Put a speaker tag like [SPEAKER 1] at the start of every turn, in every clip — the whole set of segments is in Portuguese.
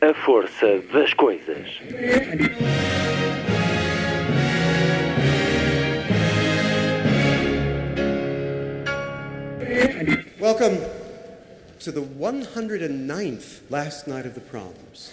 [SPEAKER 1] A força das coisas.
[SPEAKER 2] Welcome to the 109th last night of the proms.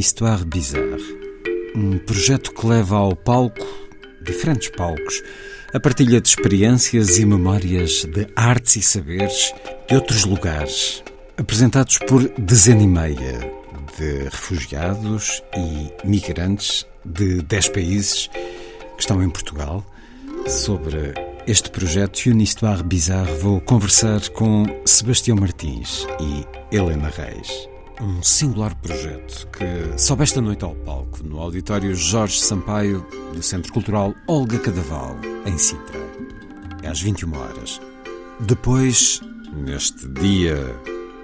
[SPEAKER 3] Histoire Bizarre, um projeto que leva ao palco, diferentes palcos, a partilha de experiências e memórias de artes e saberes de outros lugares, apresentados por dezena e meia de refugiados e migrantes de dez países que estão em Portugal. Sobre este projeto Une Histoire Bizarre vou conversar com Sebastião Martins e Helena Reis. Um singular projeto que sobe esta noite ao palco no auditório Jorge Sampaio do Centro Cultural Olga Cadaval, em Sintra. É às 21 horas. Depois, neste dia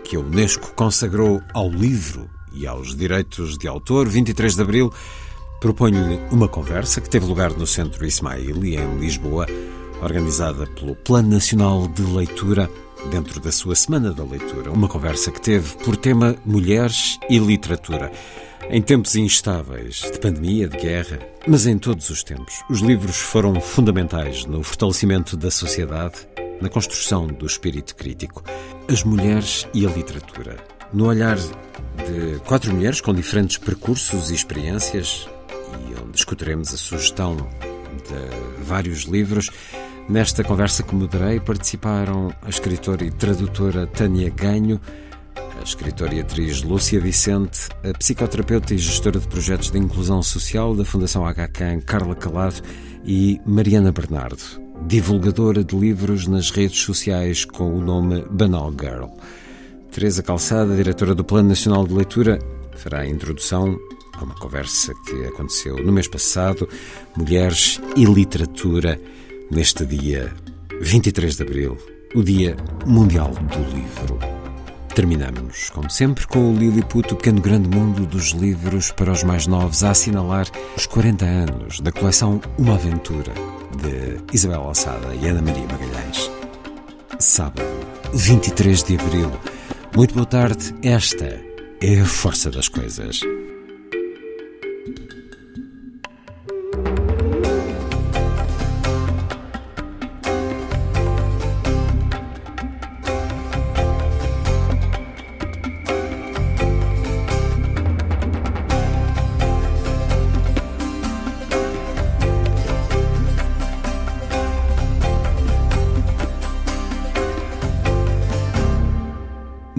[SPEAKER 3] que a Unesco consagrou ao livro e aos direitos de autor, 23 de abril, proponho-lhe uma conversa que teve lugar no Centro Ismaili, em Lisboa, organizada pelo Plano Nacional de Leitura dentro da sua Semana da Leitura. Uma conversa que teve por tema Mulheres e Literatura. Em tempos instáveis, de pandemia, de guerra, mas em todos os tempos, os livros foram fundamentais no fortalecimento da sociedade, na construção do espírito crítico. As mulheres e a literatura. No olhar de quatro mulheres com diferentes percursos e experiências, e onde escutaremos a sugestão de vários livros, Nesta conversa que moderei participaram a escritora e tradutora Tânia Ganho, a escritora e atriz Lúcia Vicente, a psicoterapeuta e gestora de projetos de inclusão social da Fundação HCAN Carla Calado e Mariana Bernardo, divulgadora de livros nas redes sociais com o nome Banal Girl. Teresa Calçada, diretora do Plano Nacional de Leitura, fará a introdução a uma conversa que aconteceu no mês passado, Mulheres e Literatura neste dia 23 de abril, o Dia Mundial do Livro. Terminamos, como sempre, com o Lilliput, o pequeno grande mundo dos livros para os mais novos, a assinalar os 40 anos da coleção Uma Aventura, de Isabel Alçada e Ana Maria Magalhães. Sábado, 23 de abril. Muito boa tarde, esta é a força das coisas.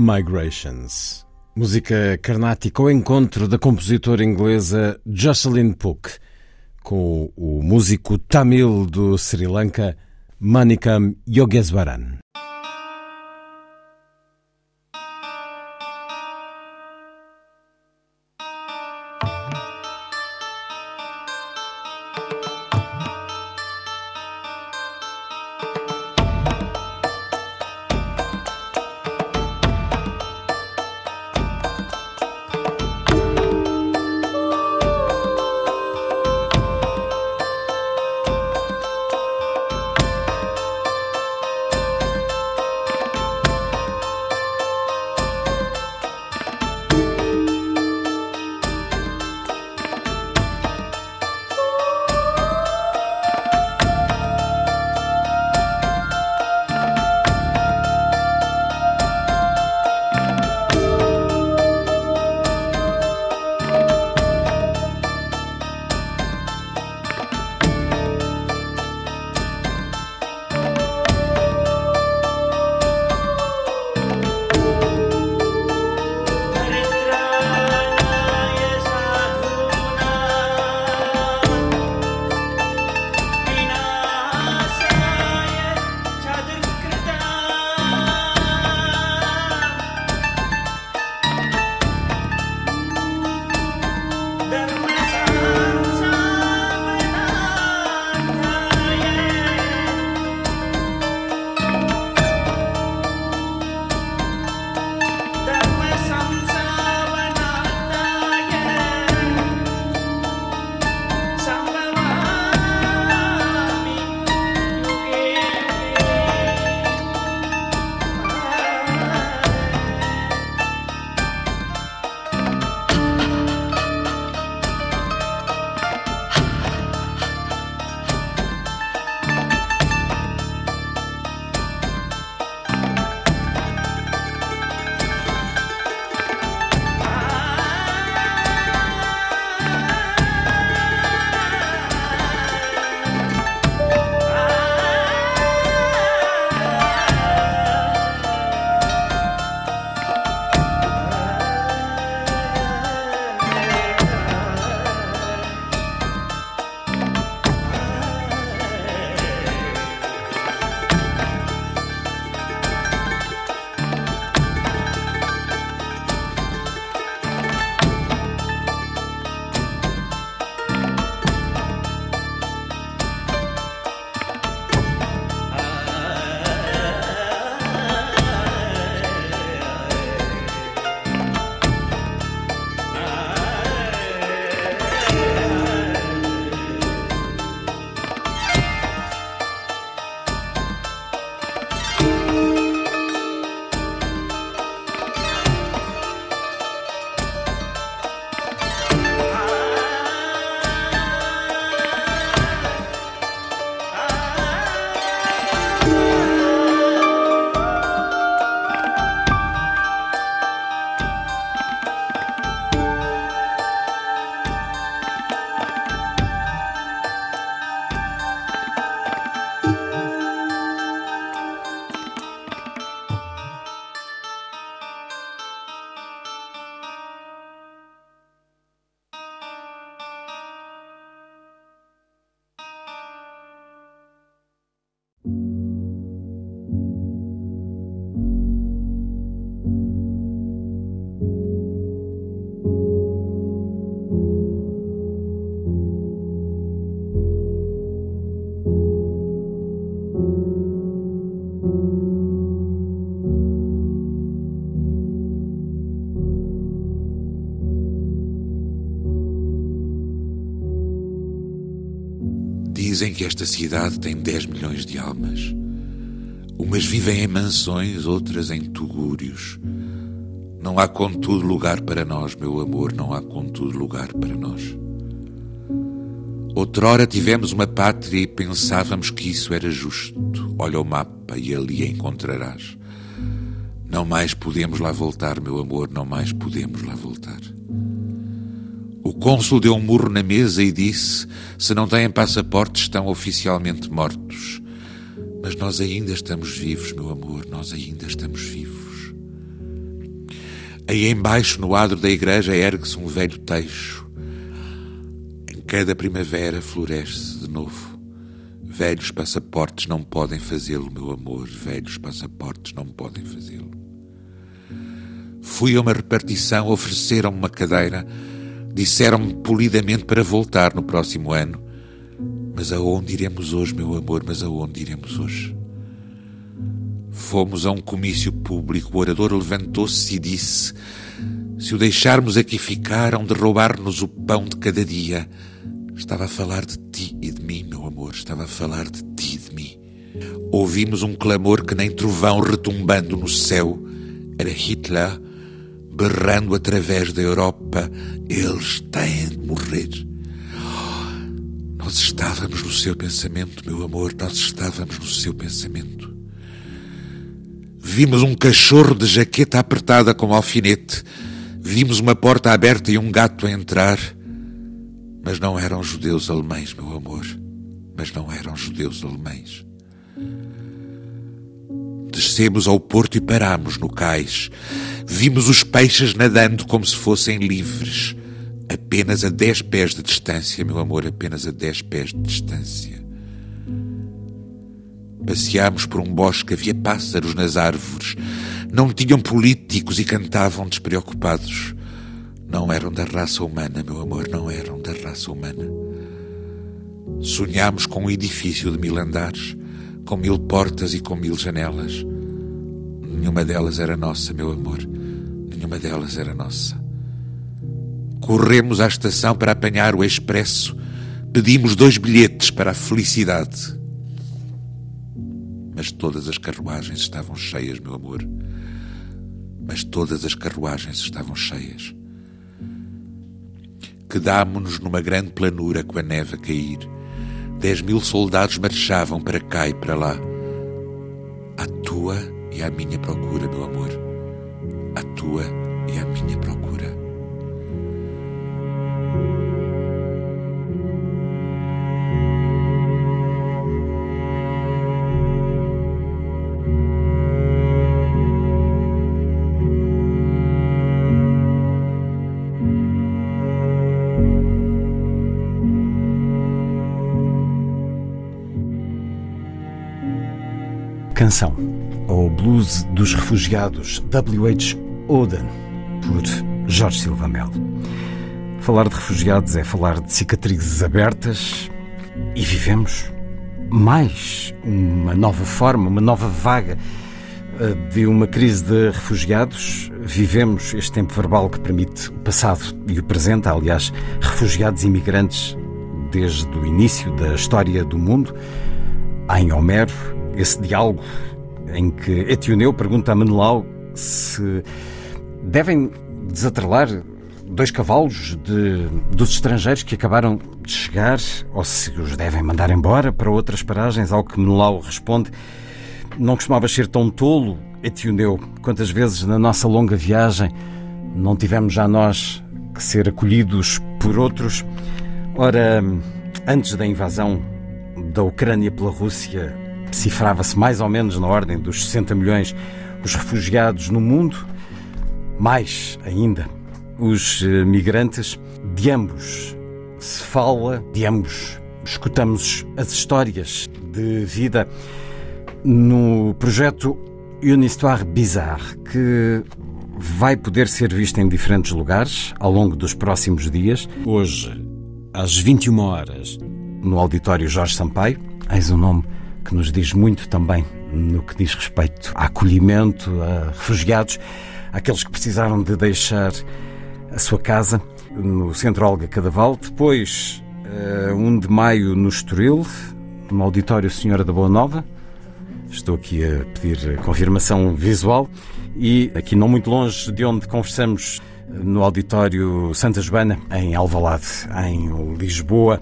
[SPEAKER 3] Migrations. Música carnática ao encontro da compositora inglesa Jocelyn Pook com o músico tamil do Sri Lanka Manikam Yogeswaran.
[SPEAKER 4] Esta cidade tem 10 milhões de almas. Umas vivem em mansões, outras em tugúrios. Não há contudo lugar para nós, meu amor, não há contudo lugar para nós. Outrora tivemos uma pátria e pensávamos que isso era justo. Olha o mapa e ali a encontrarás. Não mais podemos lá voltar, meu amor, não mais podemos lá voltar. Cônsul deu um murro na mesa e disse: Se não têm passaporte, estão oficialmente mortos. Mas nós ainda estamos vivos, meu amor, nós ainda estamos vivos. Aí embaixo, no adro da igreja, ergue-se um velho teixo. Em cada primavera floresce de novo. Velhos passaportes não podem fazê-lo, meu amor, velhos passaportes não podem fazê-lo. Fui a uma repartição, ofereceram-me uma cadeira, disseram-me polidamente para voltar no próximo ano. Mas aonde iremos hoje, meu amor? Mas aonde iremos hoje? Fomos a um comício público. O orador levantou-se e disse: Se o deixarmos aqui ficar, hão de roubar-nos o pão de cada dia. Estava a falar de ti e de mim, meu amor. Estava a falar de ti e de mim. Ouvimos um clamor que nem trovão retumbando no céu. Era Hitler berrando através da Europa: Eles têm de morrer. Nós estávamos no seu pensamento, meu amor, nós estávamos no seu pensamento. Vimos um cachorro de jaqueta apertada com alfinete. Vimos uma porta aberta e um gato a entrar. Mas não eram judeus alemães, meu amor. Mas não eram judeus alemães. Descemos ao porto e parámos no cais. Vimos os peixes nadando como se fossem livres. Apenas a dez pés de distância, meu amor, apenas a dez pés de distância. Passeámos por um bosque, havia pássaros nas árvores. Não tinham políticos e cantavam despreocupados. Não eram da raça humana, meu amor, não eram da raça humana. Sonhámos com um edifício de mil andares com mil portas e com mil janelas. Nenhuma delas era nossa, meu amor. Nenhuma delas era nossa. Corremos à estação para apanhar o expresso. Pedimos dois bilhetes para a felicidade. Mas todas as carruagens estavam cheias, meu amor. Mas todas as carruagens estavam cheias. Quedámo-nos numa grande planura com a neve a cair Dez mil soldados marchavam para cá e para lá. À tua e à minha procura, meu amor. À tua e à minha procura.
[SPEAKER 3] Canção, ou Blues dos Refugiados, W.H. Oden, por Jorge Silva Melo. Falar de refugiados é falar de cicatrizes abertas e vivemos mais uma nova forma, uma nova vaga eh, de uma crise de refugiados. Vivemos este tempo verbal que permite o passado e o presente, aliás, refugiados e imigrantes desde o início da história do mundo. Em Homero esse diálogo em que Etioneu pergunta a Menelau se devem desatrelar dois cavalos de, dos estrangeiros que acabaram de chegar ou se os devem mandar embora para outras paragens, ao que Menelau responde não costumava ser tão tolo, Etioneu, quantas vezes na nossa longa viagem não tivemos já nós que ser acolhidos por outros. Ora, antes da invasão da Ucrânia pela Rússia, Cifrava-se mais ou menos na ordem dos 60 milhões os refugiados no mundo, mais ainda os eh, migrantes. De ambos se fala, de ambos escutamos as histórias de vida no projeto Une Histoire Bizarre, que vai poder ser visto em diferentes lugares ao longo dos próximos dias. Hoje, às 21 horas, no auditório Jorge Sampaio. Eis o nome que nos diz muito também no que diz respeito a acolhimento, a refugiados, aqueles que precisaram de deixar a sua casa no Centro Olga Cadaval. Depois, uh, 1 de maio no Estoril, no Auditório Senhora da Boa Nova. Estou aqui a pedir confirmação visual e aqui não muito longe de onde conversamos no Auditório Santa Joana, em Alvalade, em Lisboa.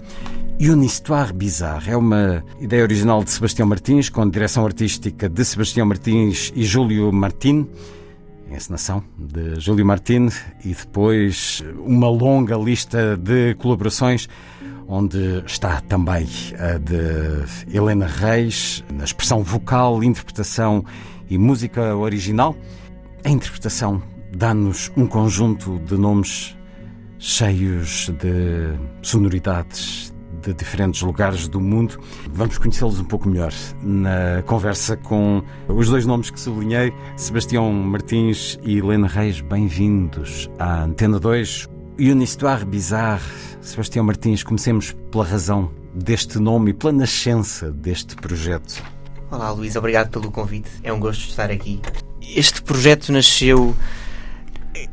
[SPEAKER 3] Une Histoire Bizarre é uma ideia original de Sebastião Martins, com direção artística de Sebastião Martins e Júlio Martin, encenação de Júlio Martin, e depois uma longa lista de colaborações, onde está também a de Helena Reis, na expressão vocal, interpretação e música original. A interpretação dá-nos um conjunto de nomes cheios de sonoridades de diferentes lugares do mundo. Vamos conhecê-los um pouco melhor na conversa com os dois nomes que sublinhei, Sebastião Martins e Helena Reis. Bem-vindos à Antena 2. Une histoire bizarre. Sebastião Martins, comecemos pela razão deste nome e pela nascença deste projeto.
[SPEAKER 5] Olá, Luís, obrigado pelo convite. É um gosto estar aqui. Este projeto nasceu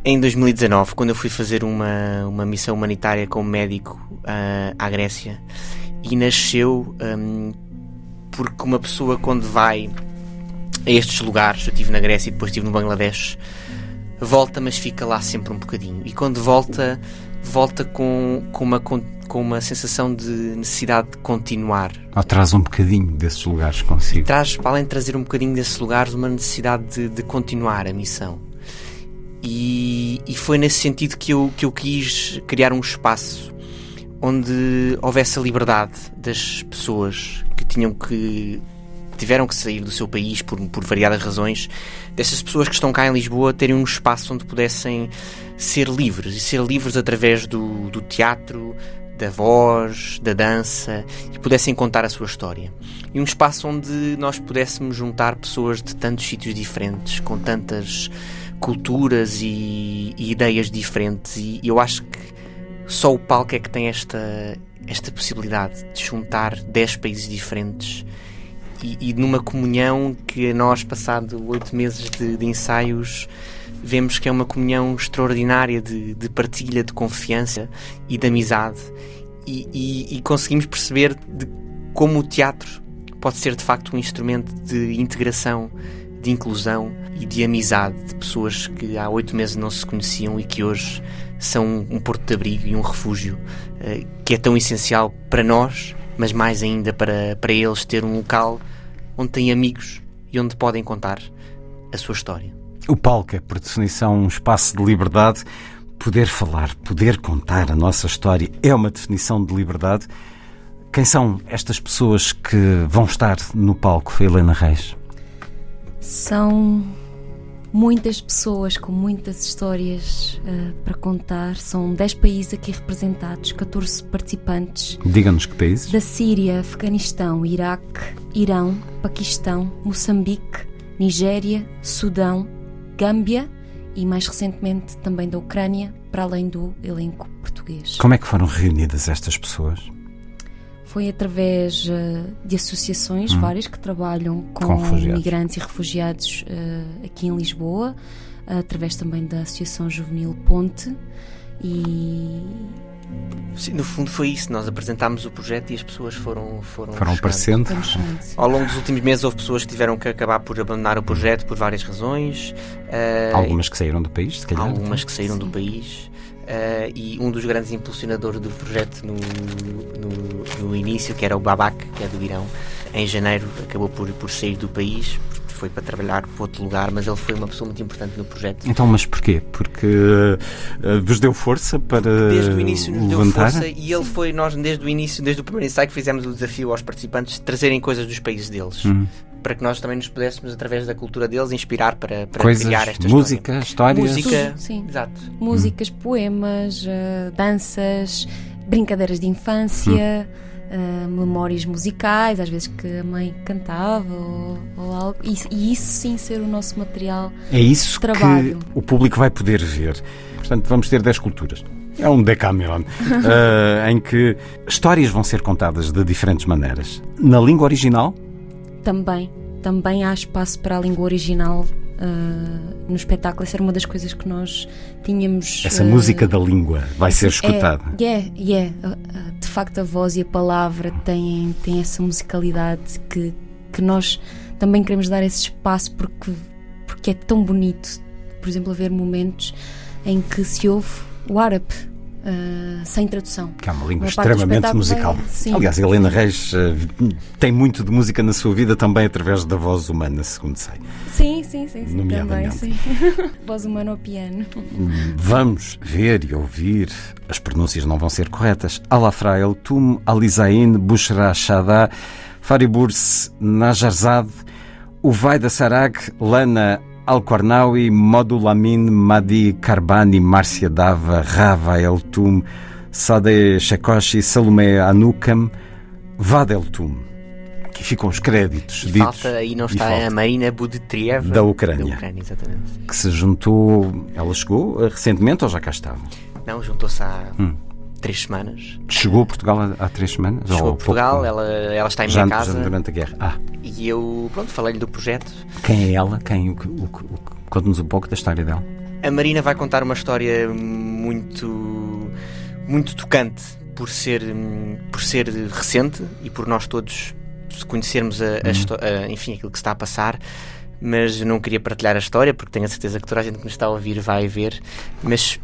[SPEAKER 5] em 2019, quando eu fui fazer uma, uma missão humanitária como médico uh, à Grécia, e nasceu um, porque uma pessoa, quando vai a estes lugares, eu estive na Grécia e depois estive no Bangladesh, volta, mas fica lá sempre um bocadinho. E quando volta, volta com, com, uma, com, uma sensação de necessidade de continuar.
[SPEAKER 3] Ou traz um bocadinho desses lugares consigo.
[SPEAKER 5] Traz, para além de trazer um bocadinho desses lugares, uma necessidade de, de continuar a missão. E, e, foi nesse sentido que eu, que eu quis criar um espaço onde houvesse a liberdade das pessoas que tinham que tiveram que sair do seu país por, por variadas razões, dessas pessoas que estão cá em Lisboa terem um espaço onde pudessem ser livres e ser livres através do, do teatro, da voz, da dança e pudessem contar a sua história. E um espaço onde nós pudéssemos juntar pessoas de tantos sítios diferentes, com tantas culturas e, e ideias diferentes, e eu acho que só o palco é que tem esta, esta possibilidade de juntar 10 países diferentes e, e, numa comunhão que nós, passado oito meses de, de, ensaios, vemos que é uma comunhão extraordinária de, de partilha, de confiança e de amizade. E, e, e, conseguimos perceber de como o teatro pode ser de facto um instrumento de integração de inclusão e de amizade de pessoas que há oito meses não se conheciam e que hoje são um porto de abrigo e um refúgio uh, que é tão essencial para nós, mas mais ainda para, para eles ter um local onde têm amigos e onde podem contar a sua história.
[SPEAKER 3] O palco é, por definição, um espaço de liberdade. Poder falar, poder contar a nossa história é uma definição de liberdade. Quem são estas pessoas que vão estar no palco, Helena Reis?
[SPEAKER 6] São muitas pessoas com muitas histórias uh, para contar. São 10 países aqui representados, 14 participantes.
[SPEAKER 3] Diga-nos que países?
[SPEAKER 6] Da Síria, Afeganistão, Iraque, Irão, Paquistão, Moçambique, Nigéria, Sudão, Gâmbia e mais recentemente também da Ucrânia, para além do elenco português.
[SPEAKER 3] Como é que foram reunidas estas pessoas?
[SPEAKER 6] Foi através uh, de associações hum. várias que trabalham com, com migrantes e refugiados uh, aqui em Lisboa, uh, através também da Associação Juvenil Ponte e
[SPEAKER 5] Sim, no fundo foi isso. Nós apresentámos o projeto e as pessoas foram foram,
[SPEAKER 3] foram aparecendo.
[SPEAKER 5] Ao longo dos últimos meses houve pessoas que tiveram que acabar por abandonar o projeto por várias razões.
[SPEAKER 3] algumas que saíram do país, se calhar.
[SPEAKER 5] Algumas que saíram Sim. do país. Uh, e um dos grandes impulsionadores do projeto no, no, no, início, que era o Babak, que é do Irão, em janeiro acabou por, por sair do país, foi para trabalhar para outro lugar, mas ele foi uma pessoa muito importante no projeto.
[SPEAKER 3] Então, mas porquê? Porque uh, vos deu força para
[SPEAKER 5] Desde o início nos levantar? deu força e ele foi, nós desde o início, desde o primeiro ensaio que fizemos o desafio aos participantes de trazerem coisas dos países deles. Uhum para que nós também nos pudéssemos, através da cultura deles, inspirar para, para
[SPEAKER 3] Coisas,
[SPEAKER 5] criar esta
[SPEAKER 3] música,
[SPEAKER 5] história.
[SPEAKER 3] histórias.
[SPEAKER 5] Música,
[SPEAKER 6] sim.
[SPEAKER 5] Exato.
[SPEAKER 6] Músicas, hum. poemas, uh, danças, brincadeiras de infância. Hum. Uh, memórias musicais, às vezes que a mãe cantava ou, ou algo, e, e, isso sim ser o nosso material
[SPEAKER 3] é isso
[SPEAKER 6] trabalho.
[SPEAKER 3] que o público vai poder ver. Portanto, vamos ter 10 culturas. É um Decameron, uh, em que histórias vão ser contadas de diferentes maneiras. Na língua original,
[SPEAKER 6] também. Também há espaço para a língua original uh, no espetáculo. Essa era uma das coisas que nós tínhamos.
[SPEAKER 3] Essa uh, música da língua vai ser escutada.
[SPEAKER 6] É, yeah, yeah. de facto, a voz e a palavra têm, têm essa musicalidade que, que nós também queremos dar esse espaço porque, porque é tão bonito. Por exemplo, haver momentos em que se ouve o árabe Uh, sem tradução.
[SPEAKER 3] Que é uma língua uma extremamente musical. É, Aliás, Helena Reis uh, tem muito de música na sua vida também através da voz humana, segundo sei.
[SPEAKER 6] Sim, sim, sim. sim Nomeadamente. Também, sim. voz humana ao piano.
[SPEAKER 3] Vamos ver e ouvir. As pronúncias não vão ser corretas. Alafra El Tum, Alizain, Bushra Shada, Fariburs Najarzad, Uvaida Sarag, Lana Al-Qarnawi, Modulamin, Madi Karbani, Márcia Dava, Rava El Tum, Sade Shekoshi, Salomé Anukam, Vadel Tum. Aqui ficam os créditos.
[SPEAKER 5] E
[SPEAKER 3] ditos,
[SPEAKER 5] falta, aí não está a Marina Buditrieva
[SPEAKER 3] da Ucrânia,
[SPEAKER 5] da Ucrânia
[SPEAKER 3] que se juntou. Ela chegou recentemente ou já cá estava?
[SPEAKER 5] Não, juntou-se há hum. Três semanas.
[SPEAKER 3] Chegou a Portugal há, três semanas?
[SPEAKER 5] Chegou a Portugal, pouco, ela, ela está em minha
[SPEAKER 3] já,
[SPEAKER 5] casa.
[SPEAKER 3] Já durante a guerra. Ah.
[SPEAKER 5] E eu, pronto, falei-lhe do projeto.
[SPEAKER 3] Quem é ela? Quem, o, o, o, Conta-nos um pouco da história dela.
[SPEAKER 5] A Marina vai contar uma história muito, muito tocante por ser, por ser recente e por nós todos conhecermos a, a, a, enfim, aquilo que está a passar mas não queria partilhar a história porque tenho a certeza que toda a gente que nos está a ouvir vai ver, mas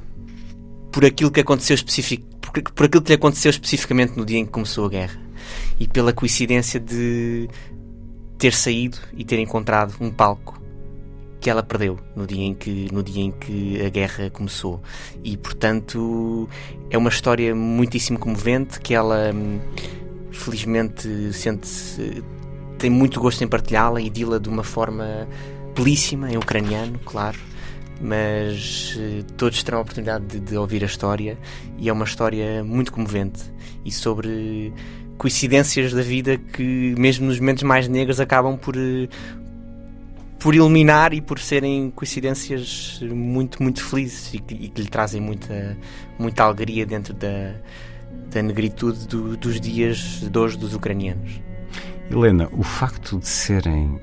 [SPEAKER 5] por aquilo que aconteceu específico, por, por aquilo que lhe aconteceu especificamente no dia em que começou a guerra. E pela coincidência de ter saído e ter encontrado um palco que ela perdeu no dia em que no dia em que a guerra começou. E portanto é uma história muitíssimo comovente que ela hum, felizmente sente tem muito gosto em partilhá-la e dila de uma forma belíssima em ucraniano claro mas eh, todos terão a oportunidade de, de ouvir a história e é uma história muito comovente e sobre coincidências da vida que, mesmo nos momentos mais negros, acabam por, eh, por iluminar e por serem coincidências muito, muito felizes e que, e que lhe trazem muita, muita alegria dentro da, da negritude do, dos dias de hoje dos ucranianos.
[SPEAKER 3] Helena, o facto de serem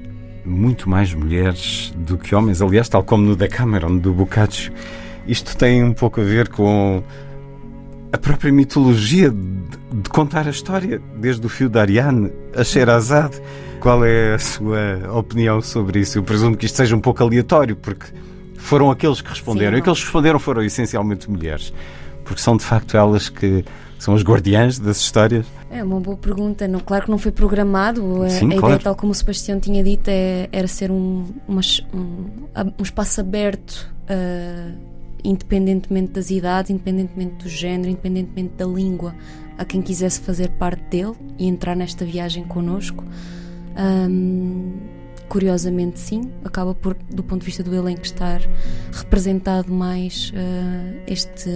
[SPEAKER 3] muito mais mulheres do que homens, aliás, tal como no Decameron do Boccaccio, isto tem um pouco a ver com a própria mitologia de, contar a história, desde o fio da Ariane a Sherazade. Qual é a sua opinião sobre isso? Eu presumo que isto seja um pouco aleatório, porque foram aqueles que responderam. Sim, e aqueles que responderam foram essencialmente mulheres, porque são de facto elas que são as guardiãs das histórias.
[SPEAKER 6] É uma boa pergunta. Não, claro que não foi programado. Sim, a, a claro. ideia, tal como o Sebastião tinha dito, é, era ser um, uma, um, um espaço aberto. Uh, independentemente das idades, independentemente do género, independentemente da língua, a quem quisesse fazer parte dele e entrar nesta viagem connosco. Um, curiosamente, sim, acaba por, do ponto de vista do elenco, estar representado mais uh, este,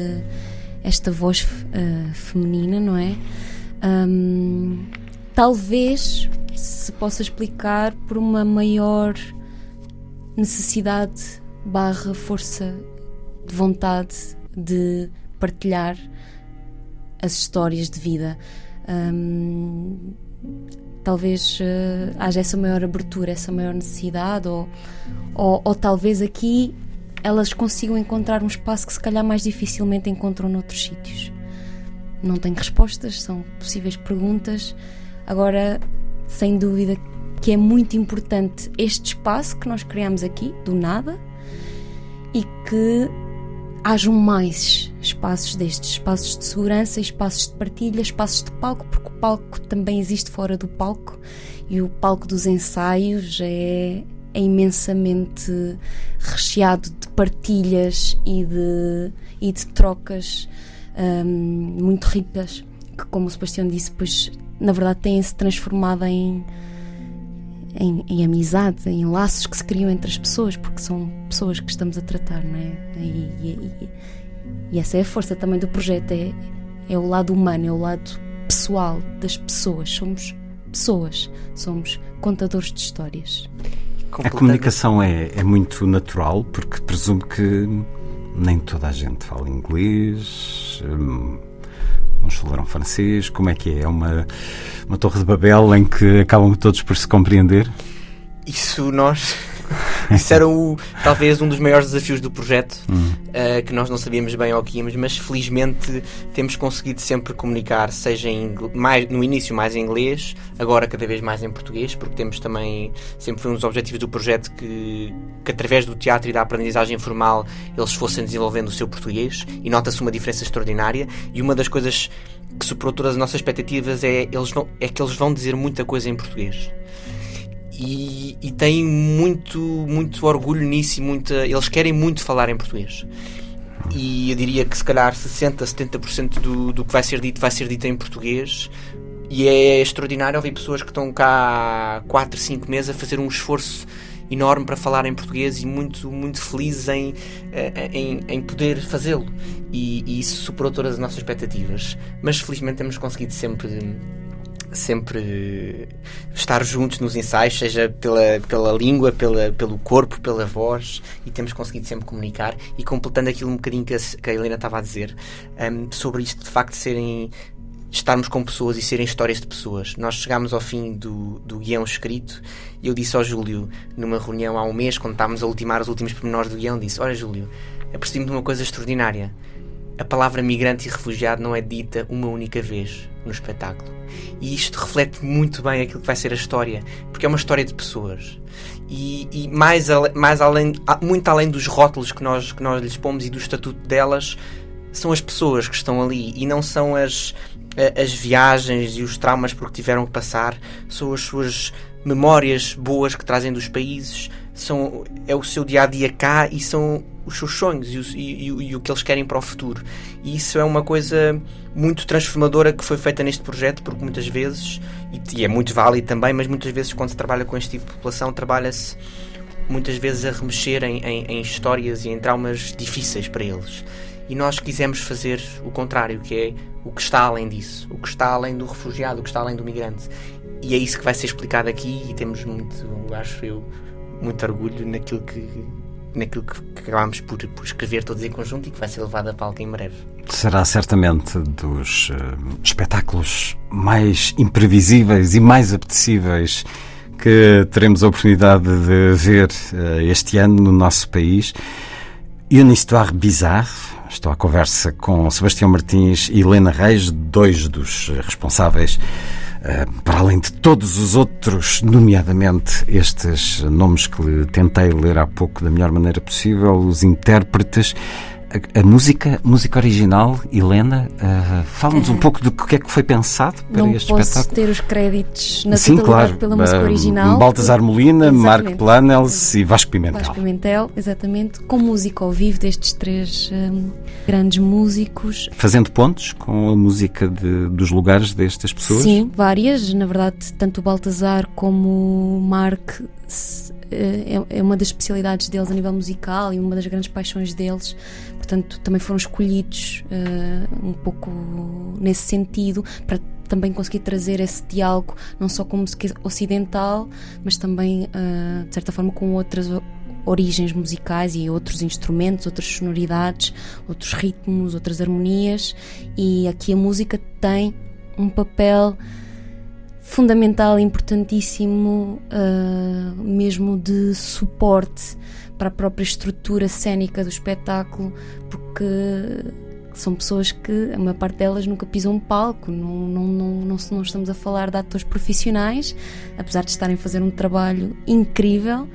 [SPEAKER 6] esta voz uh, feminina, não é? Um, talvez se possa explicar por uma maior necessidade barra força de vontade de partilhar as histórias de vida. Um, talvez uh, haja essa maior abertura, essa maior necessidade, ou, ou, ou, talvez aqui elas consigam encontrar um espaço que se calhar mais dificilmente encontram noutros sítios. Não tenho respostas, são possíveis perguntas. Agora, sem dúvida que é muito importante este espaço que nós criamos aqui, do nada, e que hajam mais espaços destes, espaços de segurança, espaços de partilha, espaços de palco, porque o palco também existe fora do palco e o palco dos ensaios é, é imensamente recheado partilhas e de, e de trocas um, muito ricas, que, como o Sebastião disse, pois na verdade têm-se transformado em em, em amizades, em laços que se criam entre as pessoas, porque são pessoas que estamos a tratar, não é? E, e, e essa é a força também do projeto, é, é o lado humano, é o lado pessoal das pessoas. Somos pessoas, somos contadores de histórias.
[SPEAKER 3] A comunicação é, é muito natural, porque presumo que nem toda a gente fala inglês. Hum, uns falaram francês, como é que é? É uma, uma torre de Babel em que acabam todos por se compreender?
[SPEAKER 5] Isso nós isso era o, talvez um dos maiores desafios do projeto, uh, que nós não sabíamos bem ao que íamos, mas felizmente temos conseguido sempre comunicar, seja mais, no início mais em inglês, agora cada vez mais em português, porque temos também, sempre foi um dos objetivos do projeto que, que através do teatro e da aprendizagem formal eles fossem desenvolvendo o seu português e nota-se uma diferença extraordinária e uma das coisas que superou todas as nossas expectativas é, eles vão, é que eles vão dizer muita coisa em português. E, e têm muito, muito orgulho nisso e muita, eles querem muito falar em português. E eu diria que se calhar 60, 70% do, do que vai ser dito vai ser dito em português. E é extraordinário ouvir pessoas que estão cá há 4, 5 meses a fazer um esforço enorme para falar em português e muito, muito felizes em, eh, em, em poder fazê-lo. E, e, isso superou todas as nossas expectativas. Mas felizmente temos conseguido sempre sempre estar juntos nos ensaios, seja pela, pela língua, pela, pelo corpo, pela voz, e temos conseguido sempre comunicar. E completando aquilo um bocadinho que a, que a Helena estava a dizer, um, sobre isto de facto serem estarmos com pessoas e serem histórias de pessoas. Nós chegámos ao fim do, do guião escrito e eu disse ao Júlio, numa reunião há um mês, quando estávamos a ultimar os últimos pormenores do guião, disse: Olha, Júlio, apercebi-me de uma coisa extraordinária. A palavra migrante e refugiado não é dita uma única vez no espetáculo. E isto reflete muito bem aquilo que vai ser a história, porque é uma história de pessoas. E, e mais, mais além, muito além dos rótulos que nós, que nós lhes pomos e do estatuto delas, são as pessoas que estão ali e não são as, as viagens e os traumas por que tiveram que passar, são as suas memórias boas que trazem dos países, são, é o seu dia a dia cá e são os seus sonhos e o, e, e, o que eles querem para o futuro. E isso é uma coisa muito transformadora que foi feita neste projeto, porque muitas vezes, e, e é muito válido também, mas muitas vezes quando se trabalha com este tipo de população, trabalha-se muitas vezes a remexer em, em, em histórias e em traumas difíceis para eles. E nós quisemos fazer o contrário, que é o que está além disso, o que está além do refugiado, o que está além do migrante. E é isso que vai ser explicado aqui e temos muito, acho eu, muito orgulho naquilo que naquilo que acabámos por, por, escrever todos em conjunto e que vai ser levado a palco em breve.
[SPEAKER 3] Será certamente dos uh, espetáculos mais imprevisíveis e mais apetecíveis que teremos a oportunidade de ver uh, este ano no nosso país. Une histoire bizarre, Estou à conversa com Sebastião Martins e Helena Reis, dois dos responsáveis, para além de todos os outros, nomeadamente estes nomes que tentei ler há pouco da melhor maneira possível, os intérpretes a, a, música, música original, Helena, uh, fala-nos um pouco do que é que foi pensado para
[SPEAKER 6] Não
[SPEAKER 3] este
[SPEAKER 6] posso
[SPEAKER 3] espetáculo.
[SPEAKER 6] ter os créditos na
[SPEAKER 3] Sim, claro.
[SPEAKER 6] pela música original.
[SPEAKER 3] Baltasar Molina, Marco Planels e Vasco Pimentel.
[SPEAKER 6] Vasco Pimentel, exatamente, com música ao vivo destes três um, grandes músicos.
[SPEAKER 3] Fazendo pontos com a música de, dos lugares destas pessoas?
[SPEAKER 6] Sim, várias. Na verdade, tanto o Baltasar como o Marco é, é uma das especialidades deles a nível musical e uma das grandes paixões deles. Portanto, também foram escolhidos uh, um pouco nesse sentido para também conseguir trazer esse diálogo não só com música ocidental, mas também uh, de certa forma com outras origens musicais e outros instrumentos, outras sonoridades, outros ritmos, outras harmonias. E aqui a música tem um papel fundamental, importantíssimo, uh, mesmo de suporte para a própria estrutura cênica do espetáculo, porque são pessoas que, a maior parte delas, nunca pisam um palco, não, não, não, não, estamos a falar de atores profissionais, apesar de estarem a fazer um trabalho incrível.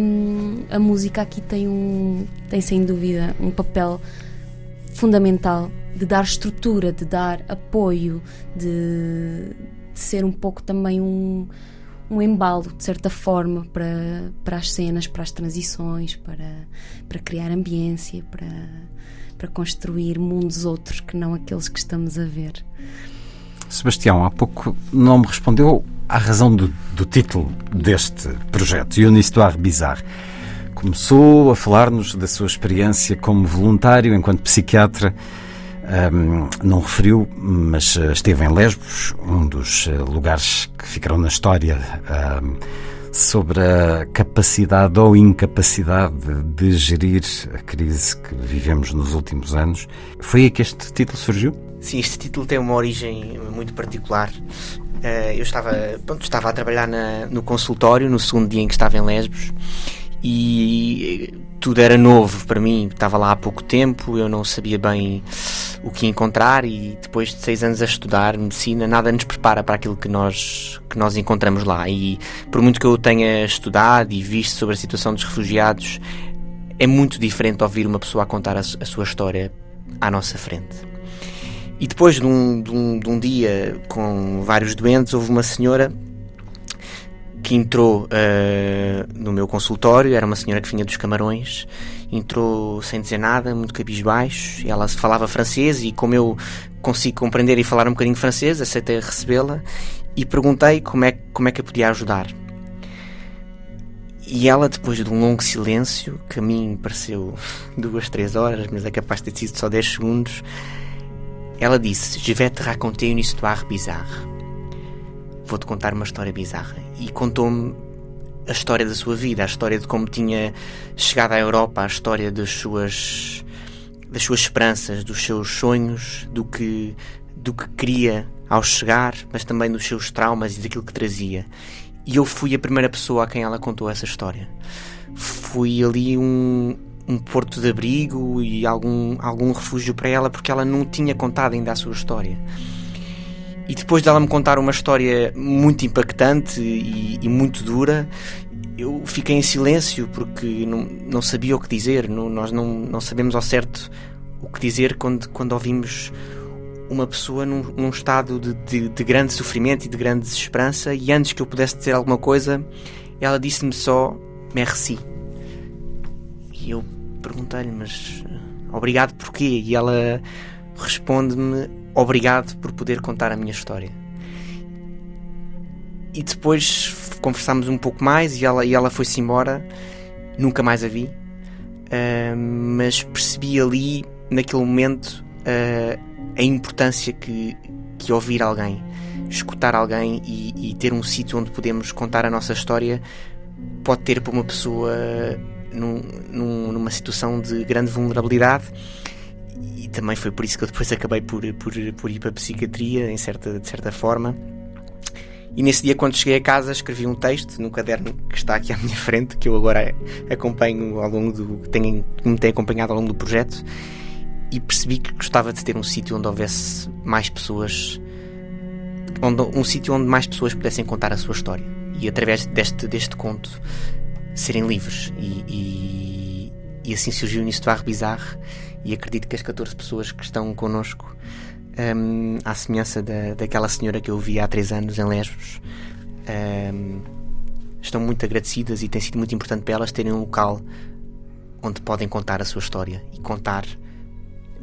[SPEAKER 6] Um, a música aqui tem, um, tem sem dúvida um papel fundamental de dar estrutura, de dar apoio, de ser um pouco também um, um embalo, de certa forma, para, para as cenas, para as transições, para, para criar ambiência, para, para construir mundos outros que não aqueles que estamos a ver.
[SPEAKER 3] Sebastião, há pouco não me respondeu à razão do, do título deste projeto, Une Histoire Bizarre. Começou a falar-nos da sua experiência como voluntário enquanto psiquiatra um, não referiu, mas eh, esteve em Lesbos, um dos eh, lugares que ficaram na história um, sobre a capacidade ou incapacidade de gerir a crise que vivemos nos últimos anos. Foi aí que este título surgiu?
[SPEAKER 5] Sim, este título tem uma origem muito particular. Uh, eu estava, pronto, estava a trabalhar na, no consultório no segundo dia em que estava em Lesbos e tudo era novo para mim. Estava lá há pouco tempo, eu não sabia bem o que encontrar e depois de seis anos a estudar medicina, nada nos prepara para aquilo que nós, que nós encontramos lá. E por muito que eu tenha estudado e visto sobre a situação dos refugiados, é muito diferente ouvir uma pessoa a contar a, a sua história à nossa frente. E depois de um, de, um, de um, dia com vários doentes, houve uma senhora que entrou uh, no meu consultório, era uma senhora que vinha dos Camarões, entrou sem dizer nada, muito cabisbaixo, ela falava francês e como eu consigo compreender e falar um bocadinho francês, aceitei recebê-la e perguntei como é, como é que eu podia ajudar. E ela, depois de um longo silêncio, que a mim pareceu duas, três horas, mas é capaz de ter sido só dez segundos, ela disse: Je vais te raconter une histoire bizarre. Vou-te contar uma história bizarra. E contou-me a história da sua vida, a história de como tinha chegado à Europa, a história das suas, das suas esperanças, dos seus sonhos, do que, do que queria ao chegar, mas também dos seus traumas e daquilo que trazia. E eu fui a primeira pessoa a quem ela contou essa história. Fui ali um, um porto de abrigo e algum, algum refúgio para ela, porque ela não tinha contado ainda a sua história. E depois dela me contar uma história muito impactante e, e muito dura, eu fiquei em silêncio porque não, não sabia o que dizer. Não, nós não, não sabemos ao certo o que dizer quando, quando ouvimos uma pessoa num, num estado de, de, de, grande sofrimento e de grande desesperança. E antes que eu pudesse dizer alguma coisa, ela disse-me só merci. E eu perguntei-lhe, mas obrigado porquê? E ela responde-me obrigado por poder contar a minha história. E depois conversámos um pouco mais e ela, e ela foi-se embora. Nunca mais a vi. Uh, mas percebi ali, naquele momento, uh, a importância que, que ouvir alguém, escutar alguém e, e ter um sítio onde podemos contar a nossa história pode ter para uma pessoa num, num, numa situação de grande vulnerabilidade também foi por isso que eu depois acabei por, por, por ir para a psiquiatria, em certa, de certa forma. E nesse dia, quando cheguei a casa, escrevi um texto no caderno que está aqui à minha frente, que eu agora acompanho ao longo do. Tenho, me tem acompanhado ao longo do projeto, e percebi que gostava de ter um sítio onde houvesse mais pessoas. Onde, um sítio onde mais pessoas pudessem contar a sua história. E através deste, deste conto serem livres. E, e, e assim surgiu o Histoire Bizarre e acredito que as 14 pessoas que estão connosco, um, à semelhança da, daquela senhora que eu vi há 3 anos em Lesbos, um, estão muito agradecidas e tem sido muito importante para elas terem um local onde podem contar a sua história e contar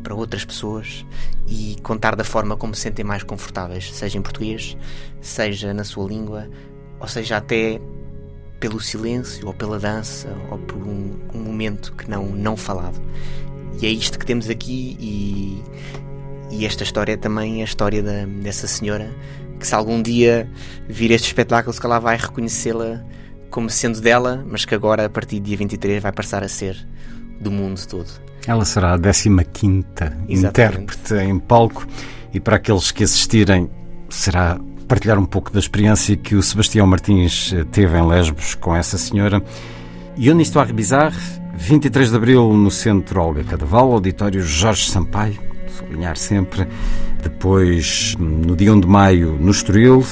[SPEAKER 5] para outras pessoas e contar da forma como se sentem mais confortáveis, seja em português, seja na sua língua, ou seja até pelo silêncio ou pela dança ou por um, um momento que não não falado. E é isto que temos aqui e, e esta história é também a história da, dessa senhora que se algum dia vir este espetáculo se calhar vai reconhecê-la como sendo dela, mas que agora a partir do dia 23 vai passar a ser do mundo todo.
[SPEAKER 3] Ela será a 15 intérprete em palco e para aqueles que assistirem será partilhar um pouco da experiência que o Sebastião Martins teve em Lesbos com essa senhora. E Une Histoire Bizarre 23 de Abril no Centro Olga Cadaval, Auditório Jorge Sampaio, sublinhar sempre. Depois, no dia 1 de Maio, no Estoril,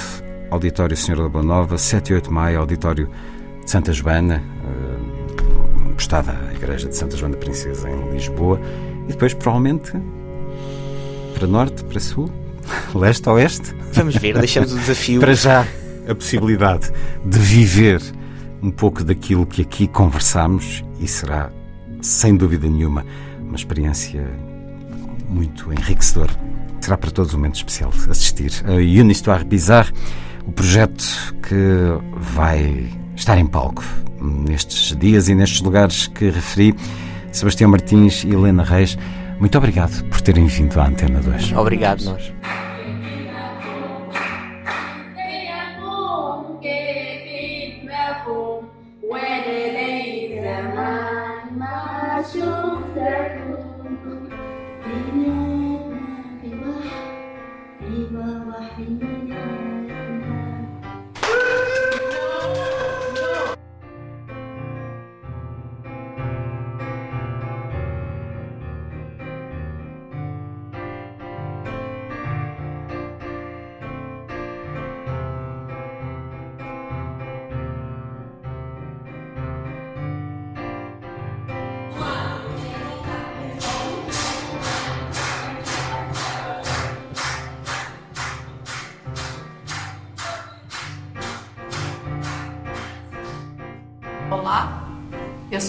[SPEAKER 3] Auditório Senhora da Boa Nova. 7 e 8 de Maio, Auditório de Santa Joana, encostada à Igreja de Santa Joana Princesa, em Lisboa. E depois, provavelmente, para norte, para sul, leste, oeste.
[SPEAKER 5] Vamos ver, deixamos o desafio.
[SPEAKER 3] para já, a possibilidade de viver um pouco daquilo que aqui conversamos e será, sem dúvida nenhuma, uma experiência muito enriquecedora. Será para todos um momento especial assistir a Une Histoire Bizarre, o projeto que vai estar em palco nestes dias e nestes lugares que referi. Sebastião Martins e Helena Reis, muito obrigado por terem vindo à Antena 2.
[SPEAKER 5] Obrigado, nós.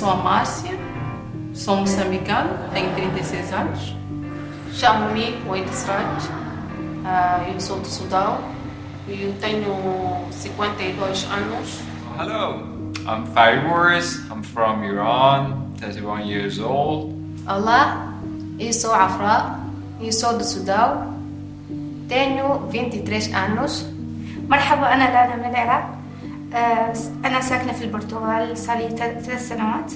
[SPEAKER 7] sou a Márcia, sou moçambicana, tenho 36 anos. Chamo-me Wade Sraj, uh, eu sou do Sudão e eu tenho 52 anos.
[SPEAKER 8] Hello, I'm Fari Morris, I'm from Iran, 31 years old.
[SPEAKER 9] Olá, eu sou Afra, eu sou do Sudão, tenho 23 anos.
[SPEAKER 10] مرحبا أنا لانا من العراق أنا ساكنة في البرتغال صار لي ثلاث سنوات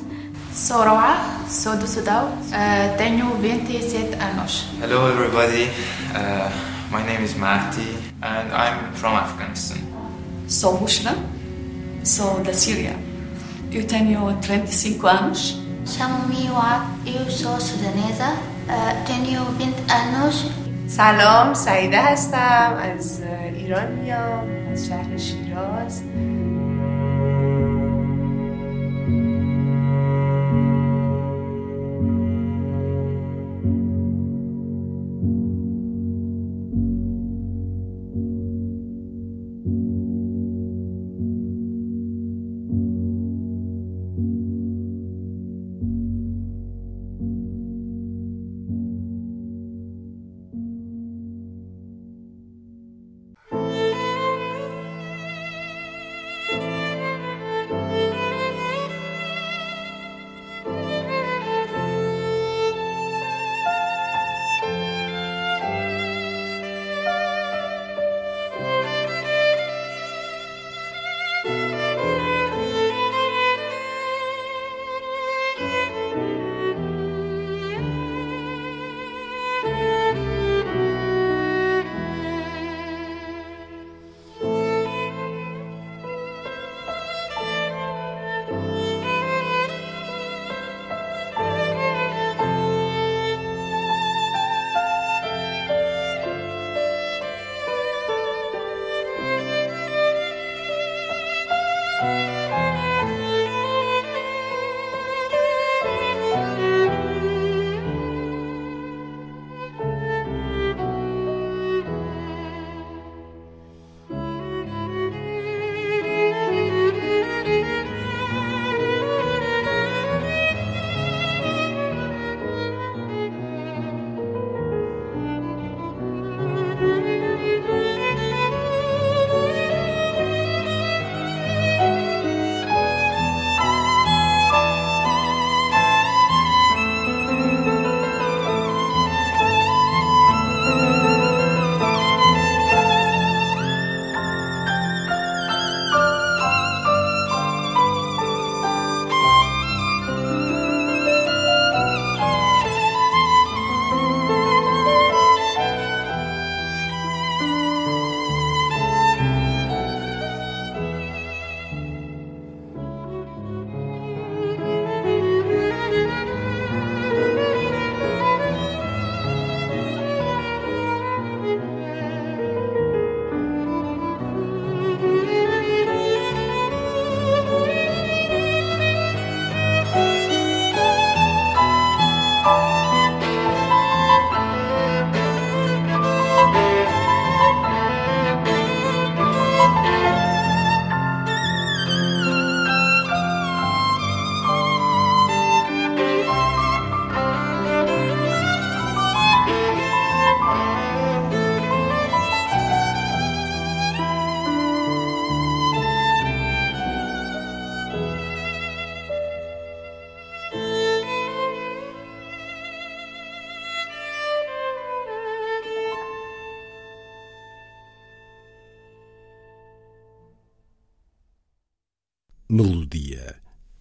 [SPEAKER 11] Sou Roa, sou do Sudão, uh, tenho 27 anos.
[SPEAKER 12] Hello everybody, uh, my name is Mahdi and I'm from Afghanistan.
[SPEAKER 13] Sou Bushra, sou da Síria. Eu tenho 35 anos.
[SPEAKER 14] Chamo-me Wad, eu sou sudanesa, uh, tenho 20 anos.
[SPEAKER 15] سلام سعیده هستم از ایران میام از شهر شیراز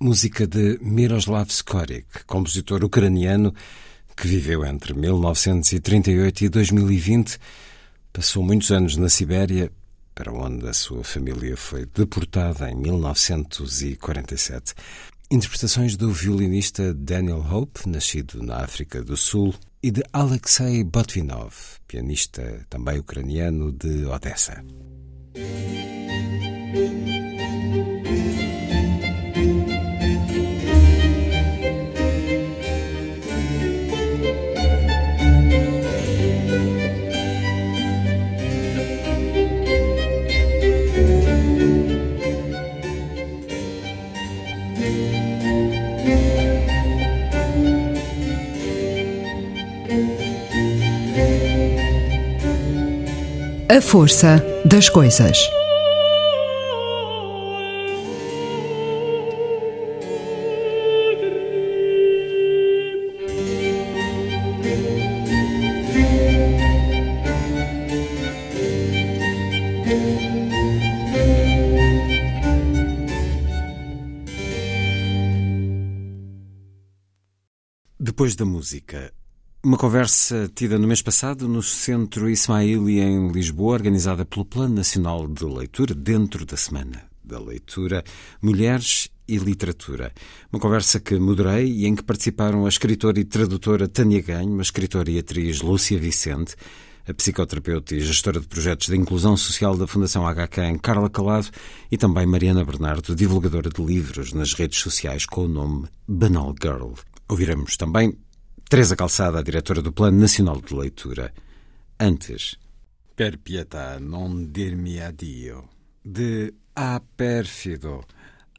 [SPEAKER 3] Música de Miroslav Skorik, compositor ucraniano que viveu entre 1938 e 2020. Passou muitos anos na Sibéria, para onde a sua família foi deportada em 1947. Interpretações do violinista Daniel Hope, nascido na África do Sul, e de Alexei Botvinov, pianista também ucraniano de Odessa.
[SPEAKER 16] A força das coisas.
[SPEAKER 3] Depois da música, uma conversa tida no mês passado no Centro Ismaili em Lisboa, organizada pelo Plano Nacional de Leitura, dentro da Semana da Leitura, Mulheres e Literatura. Uma conversa que moderei e em que participaram a escritora e tradutora Tânia Ganho, a escritora e atriz Lúcia Vicente, a psicoterapeuta e gestora de projetos de inclusão social da Fundação HK Carla Calado e também Mariana Bernardo, divulgadora de livros nas redes sociais com o nome Banal Girl. Ouviremos também Teresa Calçada, a diretora do Plano Nacional de Leitura. Antes,
[SPEAKER 17] Per pietà non dirmi addio, de A Pérfido,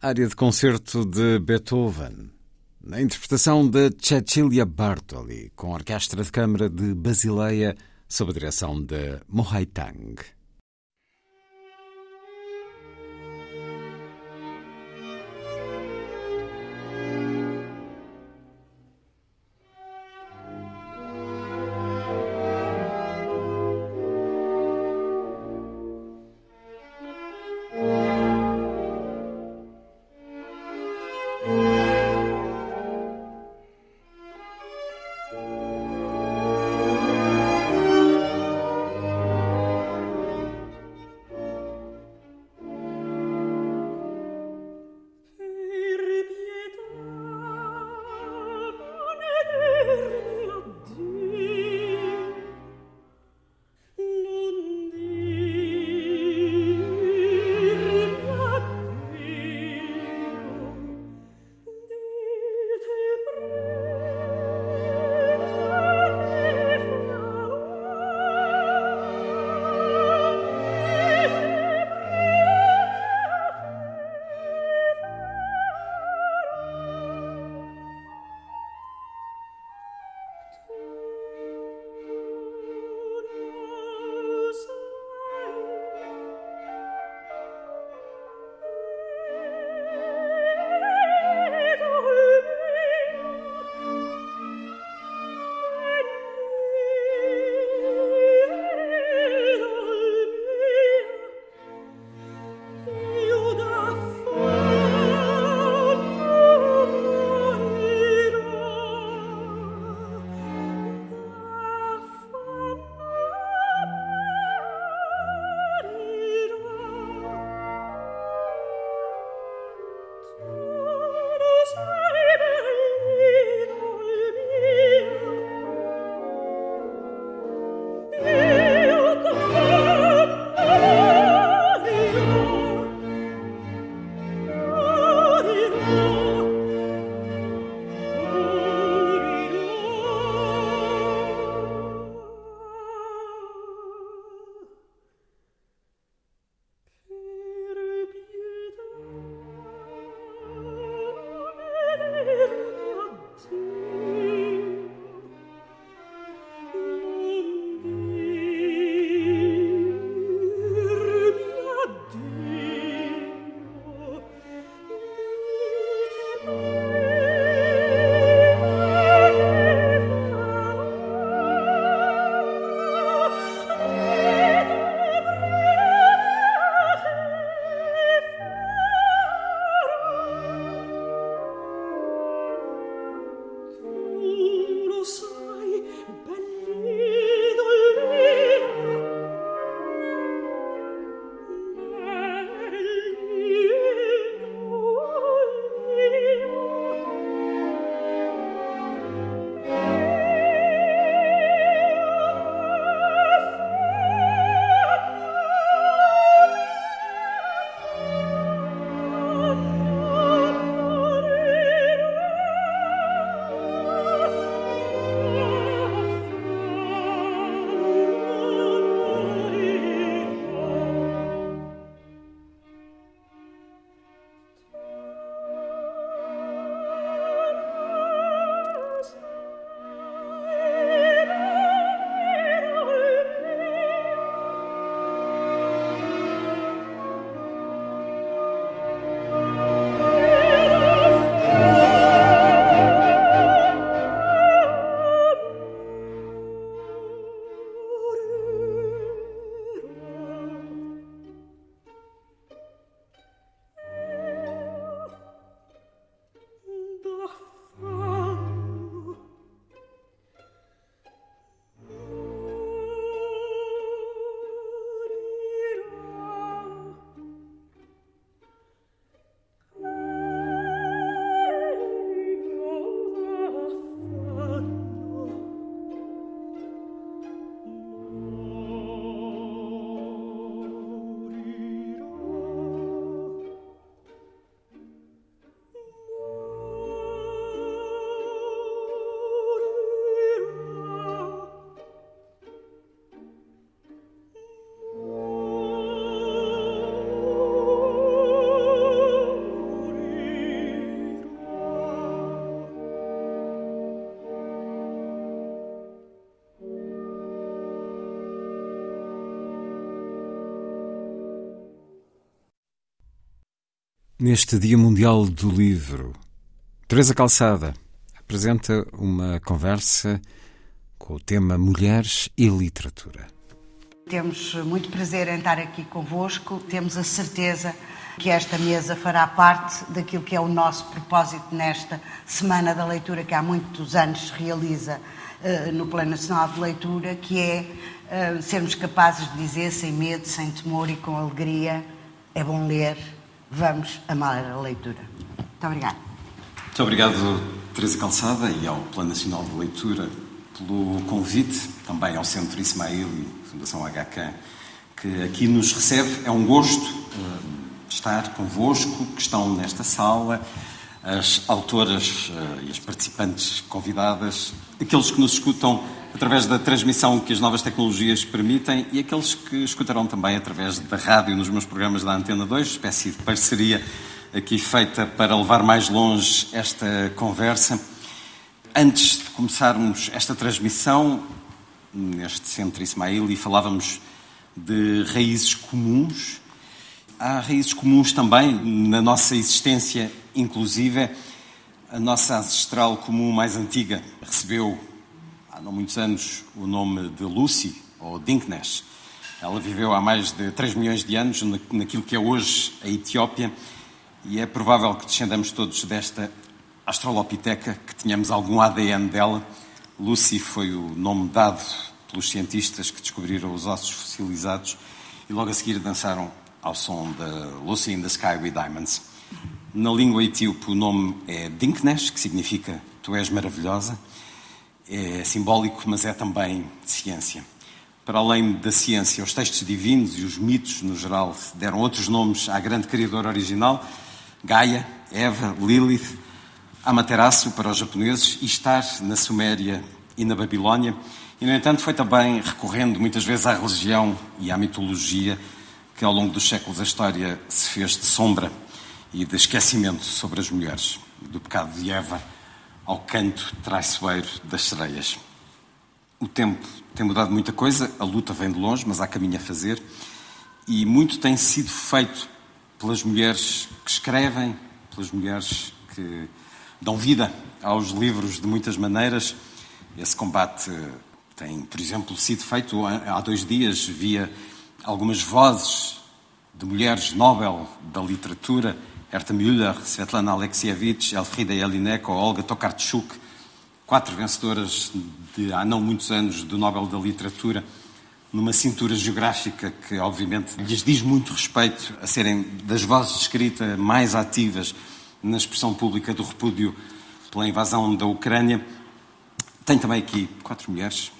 [SPEAKER 17] área de concerto de Beethoven, na interpretação de Cecilia Bartoli, com a Orquestra de Câmara de Basileia, sob a direção de Mohai Neste Dia Mundial do Livro, Teresa Calçada apresenta uma conversa com o tema Mulheres e Literatura.
[SPEAKER 18] Temos muito prazer em estar aqui convosco, temos a certeza que esta mesa fará parte daquilo que é o nosso propósito nesta Semana da Leitura, que há muitos anos se realiza uh, no Plano Nacional de Leitura, que é uh, sermos capazes de dizer sem medo, sem temor e com alegria: é bom ler, vamos amar a leitura. Muito obrigada.
[SPEAKER 17] Muito obrigado, Teresa Calçada, e ao Plano Nacional de Leitura pelo convite, também ao Centro Ismail e Fundação HK, que aqui nos recebe. É um gosto uh, estar convosco, que estão nesta sala, as autoras uh, e as participantes convidadas, aqueles que nos escutam através da transmissão que as novas tecnologias permitem e aqueles que escutarão também através da rádio nos meus programas da Antena 2, espécie de parceria aqui feita para levar mais longe esta conversa. Antes de começarmos esta transmissão, neste Centro Ismail, e falávamos de raízes comuns, há raízes comuns também na nossa existência, inclusive a nossa ancestral comum mais antiga recebeu há não muitos anos o nome de Lucy, ou Dinknesh. Ela viveu há mais de 3 milhões de anos naquilo que é hoje a Etiópia e é provável que descendamos todos desta Australopiteca, que tenhamos algum ADN dela. Lucy foi o nome dado pelos cientistas que descobriram os ossos fossilizados e logo a seguir dançaram ao som de Lucy in the Sky with Diamonds. Na língua etíope o nome é Dinknesh, que significa Tu és maravilhosa é simbólico, mas é também ciência. Para além da ciência, os textos divinos e os mitos, no geral, deram outros nomes à grande criadora original, Gaia, Eva, Lilith, Amaterasu para os japoneses, Istar na Suméria e na Babilónia, e, no entanto, foi também recorrendo muitas vezes à religião e à mitologia que, ao longo dos séculos, a história se fez de sombra e de esquecimento sobre as mulheres, do pecado de Eva ao canto traiçoeiro das sereias. O tempo tem mudado muita coisa, a luta vem de longe, mas há caminho a fazer, e muito tem sido feito pelas mulheres que escrevem, pelas mulheres que dão vida aos livros de muitas maneiras. Esse combate tem, por exemplo, sido feito há dois dias via algumas vozes de mulheres Nobel da literatura Herta Müller, Svetlana Alexievich, Elfrida Jelinek ou Olga Tokarczuk, quatro vencedoras de há não muitos anos do Nobel da Literatura, numa cintura geográfica que, obviamente, lhes diz muito respeito a serem das vozes de escrita mais ativas na expressão pública do repúdio pela invasão da Ucrânia. Tem também aqui quatro mulheres: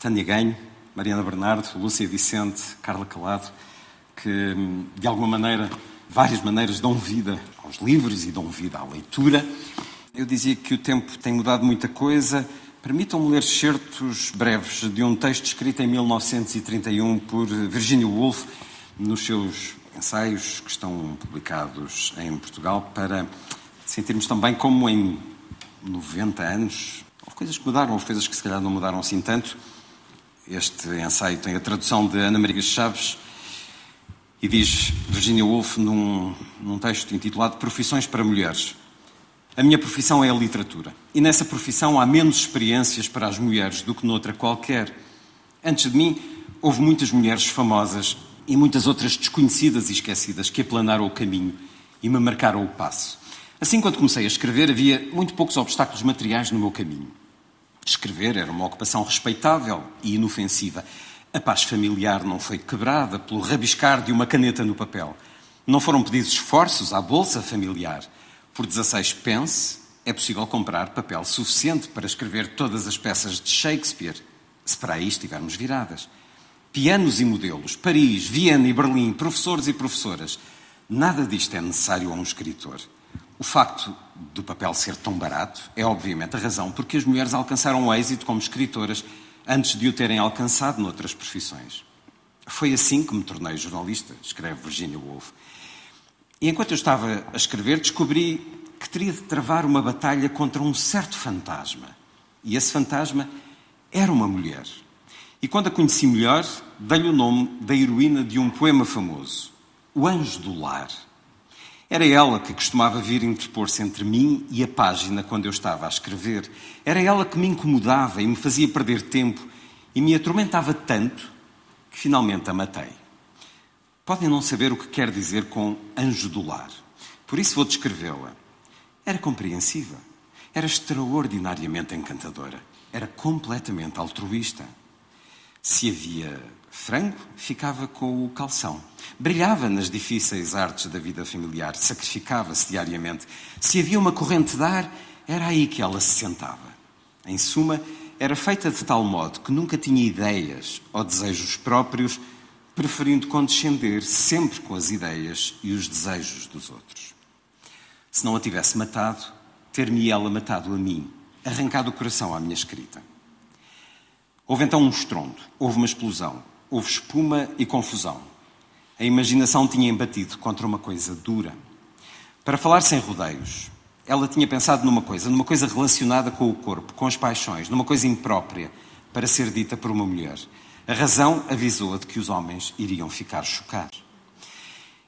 [SPEAKER 17] Tânia Ganho, Mariana Bernardo, Lúcia Vicente, Carla Calado, que, de alguma maneira, várias maneiras dão vida aos livros e dão vida à leitura. Eu dizia que o tempo tem mudado muita coisa. Permitam-me ler certos breves de um texto escrito em 1931 por Virginia Woolf nos seus ensaios que estão publicados em Portugal para sentirmos também como em 90 anos houve coisas que mudaram, houve coisas que se calhar não mudaram assim tanto. Este ensaio tem a tradução de Ana Maria Chaves e diz Virginia Woolf num, num texto intitulado Profissões para Mulheres. A minha profissão é a literatura. E nessa profissão há menos experiências para as mulheres do que noutra qualquer. Antes de mim, houve muitas mulheres famosas e muitas outras desconhecidas e esquecidas que aplanaram o caminho e me marcaram o passo. Assim, quando comecei a escrever, havia muito poucos obstáculos materiais no meu caminho. Escrever era uma ocupação respeitável e inofensiva. A paz familiar não foi quebrada pelo rabiscar de uma caneta no papel. Não foram pedidos esforços à bolsa familiar. Por 16 pence é possível comprar papel suficiente para escrever todas as peças de Shakespeare, se para aí estivermos viradas. Pianos e modelos, Paris, Viena e Berlim, professores e professoras. Nada disto é necessário a um escritor. O facto do papel ser tão barato é, obviamente, a razão porque as mulheres alcançaram o êxito como escritoras antes de o terem alcançado noutras profissões. Foi assim que me tornei jornalista, escreve Virginia Woolf. E enquanto eu estava a escrever, descobri que teria de travar uma batalha contra um certo fantasma. E esse fantasma era uma mulher. E quando a conheci melhor, dei-lhe o nome da heroína de um poema famoso, O Anjo do Lar. Era ela que costumava vir interpor-se entre mim e a página quando eu estava a escrever. Era ela que me incomodava e me fazia perder tempo e me atormentava tanto que finalmente a matei. Podem não saber o que quer dizer com anjo do lar. Por isso vou descrevê-la. Era compreensiva. Era extraordinariamente encantadora. Era completamente altruísta. Se havia frango, ficava com o calção. Brilhava nas difíceis artes da vida familiar, sacrificava-se diariamente. Se havia uma corrente de ar, era aí que ela se sentava. Em suma, era feita de tal modo que nunca tinha ideias ou desejos próprios, preferindo condescender sempre com as ideias e os desejos dos outros. Se não a tivesse matado, ter-me ela matado a mim, arrancado o coração à minha escrita. Houve então um estrondo, houve uma explosão, houve espuma e confusão. A imaginação tinha embatido contra uma coisa dura. Para falar sem rodeios, ela tinha pensado numa coisa, numa coisa relacionada com o corpo, com as paixões, numa coisa imprópria para ser dita por uma mulher. A razão avisou-a de que os homens iriam ficar chocados.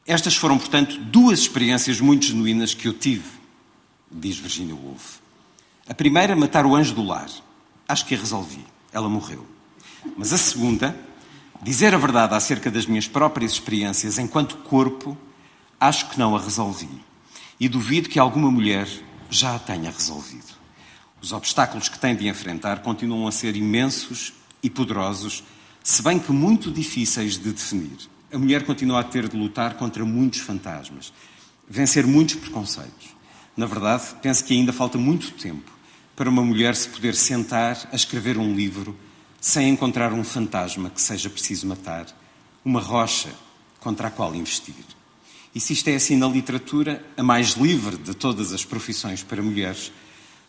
[SPEAKER 17] Estas foram, portanto, duas experiências muito genuínas que eu tive, diz Virginia Woolf. A primeira, matar o anjo do lar. Acho que a resolvi ela morreu. Mas a segunda, dizer a verdade acerca das minhas próprias experiências enquanto corpo, acho que não a resolvi. E duvido que alguma mulher já a tenha resolvido. Os obstáculos que tem de enfrentar continuam a ser imensos e poderosos, se bem que muito difíceis de definir. A mulher continua a ter de lutar contra muitos fantasmas, vencer muitos preconceitos. Na verdade, penso que ainda falta muito tempo para uma mulher se poder sentar a escrever um livro sem encontrar um fantasma que seja preciso matar, uma rocha contra a qual investir. E se isto é assim na literatura, a mais livre de todas as profissões para mulheres,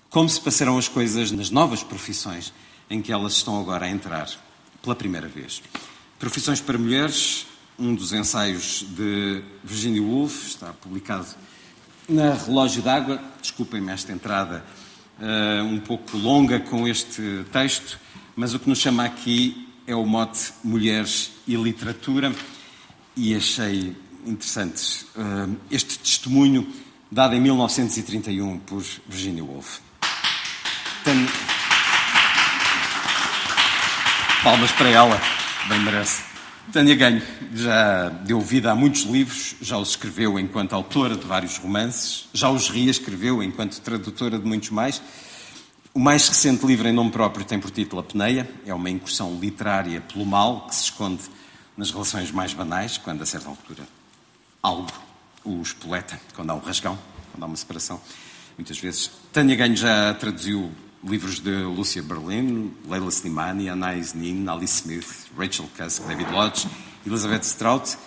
[SPEAKER 17] como se passarão as coisas nas novas profissões em que elas estão agora a entrar pela primeira vez? Profissões para mulheres, um dos ensaios de Virginia Woolf, está publicado na Relógio d'Água. Desculpem-me esta entrada uh, um pouco longa com este texto, mas o que nos chama aqui é o mote Mulheres e Literatura e achei interessante uh, este testemunho dado em 1931 por Virginia Woolf. Palmas para ela, bem merece. Tânia Ganho já deu vida a muitos livros, já os escreveu enquanto autora de vários romances, já os reescreveu enquanto tradutora de muitos mais. O mais recente livro em nome próprio tem por título A Peneia, é uma incursão literária pelo mal que se esconde nas relações mais banais, quando a certa altura algo o espoleta, quando há um rasgão, quando há uma separação. Muitas vezes. Tânia Ganho já traduziu livros de Lucia Berlin, Leila Slimani, Anais Nin, Alice Smith, Rachel Cusk, David Lodge, Elizabeth Strout.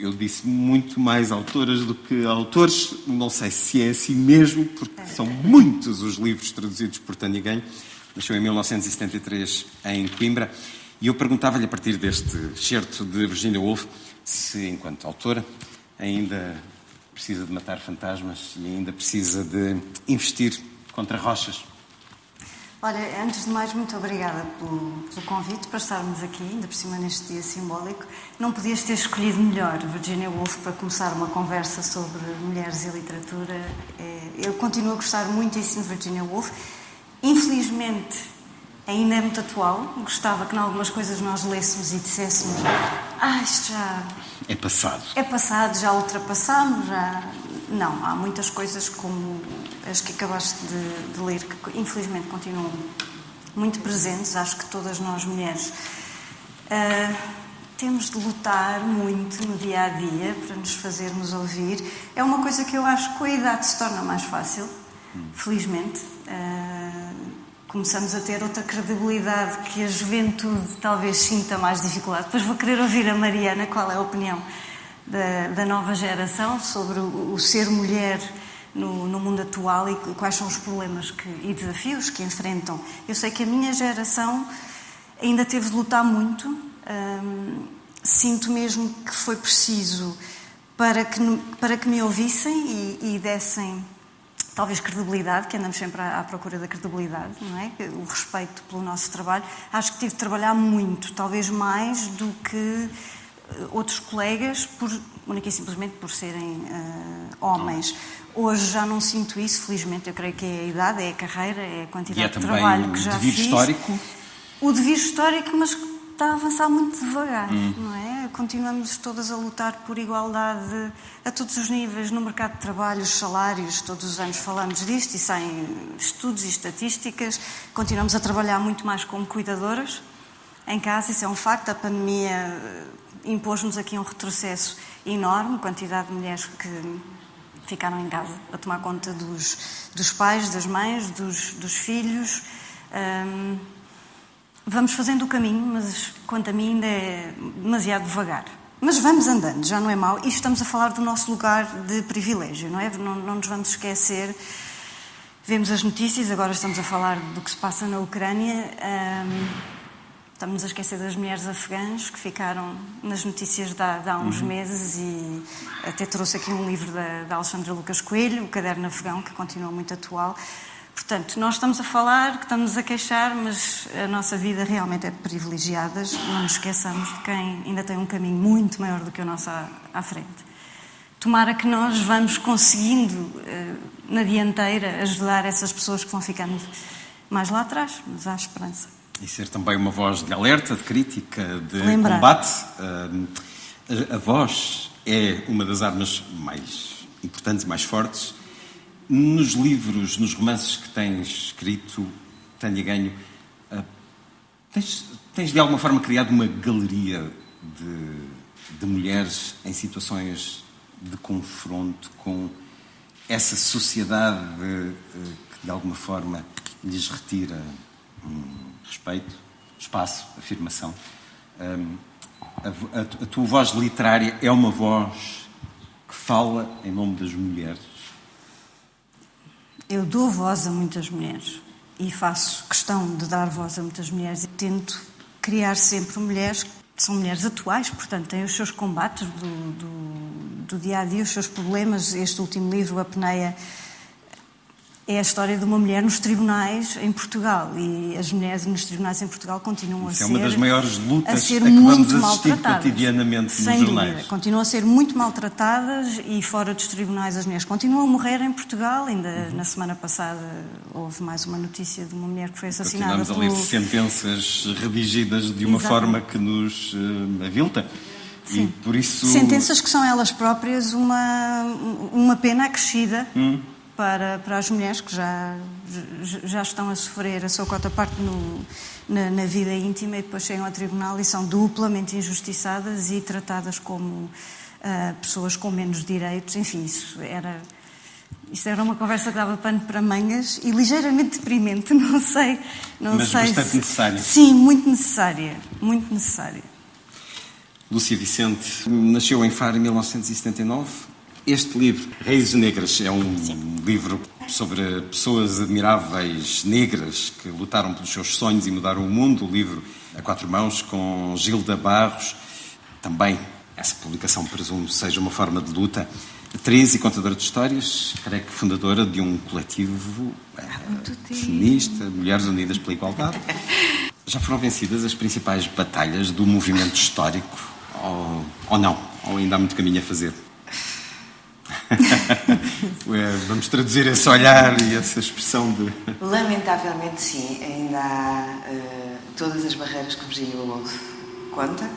[SPEAKER 17] Eu disse muito mais autoras do que autores, não sei se é assim mesmo, porque são muitos os livros traduzidos por Tânia Ganho. Nasceu em 1973 em Coimbra. E eu perguntava-lhe, a partir deste excerto de Virginia Woolf, se, enquanto autora, ainda precisa de matar fantasmas e ainda precisa de investir contra rochas.
[SPEAKER 19] Olha, antes de mais, muito obrigada pelo, pelo, convite para estarmos aqui, ainda por cima neste dia simbólico. Não podias ter escolhido melhor Virginia Woolf para começar uma conversa sobre mulheres e literatura. É, eu continuo a gostar muitíssimo de Virginia Woolf. Infelizmente, ainda é muito atual. Gostava que, em algumas coisas, nós lêssemos e disséssemos: Ah, isto já.
[SPEAKER 17] É passado.
[SPEAKER 19] É passado, já ultrapassamos, já. Não, há muitas coisas como as que acabaste de, de, ler, que infelizmente continuam muito presentes, acho que todas nós mulheres uh, temos de lutar muito no dia a dia para nos fazermos ouvir. É uma coisa que eu acho que com a idade se torna mais fácil, felizmente. Uh, começamos a ter outra credibilidade que a juventude talvez sinta mais dificuldade. Depois vou querer ouvir a Mariana qual é a opinião da, da nova geração sobre o, o ser mulher no, no, mundo atual e quais são os problemas que, e desafios que enfrentam. Eu sei que a minha geração ainda teve de lutar muito. Hum, sinto mesmo que foi preciso para que, para que me ouvissem e, e dessem talvez credibilidade, que andamos sempre à, à, procura da credibilidade, não é? O respeito pelo nosso trabalho. Acho que tive de trabalhar muito, talvez mais do que outros colegas, por única e simplesmente por serem uh, homens. Hoje já não sinto isso, felizmente, eu creio que é a idade, é a carreira, é a quantidade
[SPEAKER 17] e é
[SPEAKER 19] de trabalho que já
[SPEAKER 17] fiz.
[SPEAKER 19] O devir
[SPEAKER 17] histórico?
[SPEAKER 19] O devir histórico, mas está a avançar muito devagar, hum. não é? Continuamos todas a lutar por igualdade a todos os níveis, no mercado de trabalho, os salários, todos os anos falamos disto e saem estudos e estatísticas. Continuamos a trabalhar muito mais como cuidadoras em casa, isso é um facto. A pandemia eh, impôs-nos aqui um retrocesso enorme, quantidade de mulheres que ficaram em casa a tomar conta dos, dos pais, das mães, dos, dos filhos. Um, Vamos fazendo o caminho, mas quanto a mim ainda é demasiado devagar. Mas vamos andando, já não é mau. E estamos a falar do nosso lugar de privilégio, não é? Não, não nos vamos esquecer. Vemos as notícias, agora estamos a falar do que se passa na Ucrânia. Um, estamos a esquecer das mulheres afegãs que ficaram nas notícias de há, de há uns uhum. meses e até trouxe aqui um livro da, da Alexandra Lucas Coelho, O Caderno Afegão, que continua muito atual. Portanto, nós estamos a falar, que estamos a queixar, mas a nossa vida realmente é de privilegiadas. Não nos esqueçamos de quem ainda tem um caminho muito maior do que o nosso à, à frente. Tomara que nós vamos conseguindo, eh, na dianteira, ajudar essas pessoas que vão ficando mais lá atrás, mas há esperança.
[SPEAKER 17] E ser também uma voz de alerta, de crítica, de Lembrar. combate. A voz é uma das armas mais importantes mais fortes nos livros, nos romances que tens escrito, Tânia Ganho, uh, tens, tens, de alguma forma criado uma galeria de, de mulheres em situações de confronto com essa sociedade uh, que de alguma forma lhes retira um, respeito, espaço, afirmação. Um, a, a, a tua voz literária é uma voz que fala em nome das mulheres
[SPEAKER 19] eu dou voz a muitas mulheres e faço questão de dar voz a muitas mulheres e tento criar sempre mulheres que são mulheres atuais, portanto, têm os seus combates do, do, do dia a dia, os seus problemas. Este último livro, A Peneia, é a história de uma mulher nos tribunais em Portugal e as mulheres nos tribunais em Portugal continuam Isso a ser
[SPEAKER 17] é uma das maiores lutas
[SPEAKER 19] a ser
[SPEAKER 17] a que
[SPEAKER 19] muito
[SPEAKER 17] vamos assistir cotidianamente
[SPEAKER 19] Sem
[SPEAKER 17] nos jornais.
[SPEAKER 19] Dúvida. Continuam a ser muito maltratadas e fora dos tribunais as mulheres continuam a morrer em Portugal. Ainda uhum. na semana passada houve mais uma notícia de uma mulher que foi assassinada.
[SPEAKER 17] Continuamos pelo... a ler sentenças redigidas de uma Exato. forma que nos uh, avilta.
[SPEAKER 19] Sim. E por isso... Sentenças que são elas próprias uma, uma pena acrescida. Hum para, para as mulheres que já, já estão a sofrer a sua cota parte no, na, na, vida íntima e depois chegam ao tribunal e são duplamente injustiçadas e tratadas como uh, pessoas com menos direitos. Enfim, isso era. Isso era uma conversa que dava pano para mangas e ligeiramente deprimente, não sei. Não
[SPEAKER 17] Mas
[SPEAKER 19] sei
[SPEAKER 17] bastante
[SPEAKER 19] se...
[SPEAKER 17] necessária.
[SPEAKER 19] Sim, muito necessária. Muito necessária.
[SPEAKER 17] Lúcia Vicente nasceu em Faro em 1979 este livro, Raízes Negras, é um Sim. livro sobre pessoas admiráveis negras que lutaram pelos seus sonhos e mudaram o mundo. O livro a quatro mãos com Gilda Barros. Também essa publicação, presumo, seja uma forma de luta. Atriz e contadora de histórias, creio que fundadora de um coletivo é, feminista, Mulheres Unidas pela Igualdade. Já foram vencidas as principais batalhas do movimento histórico? Ou, ou não? Ou ainda há muito caminho a fazer? Vamos traduzir esse olhar e essa expressão de.
[SPEAKER 20] Lamentavelmente, sim. Ainda há uh, todas as barreiras que Virginia Woolf conta,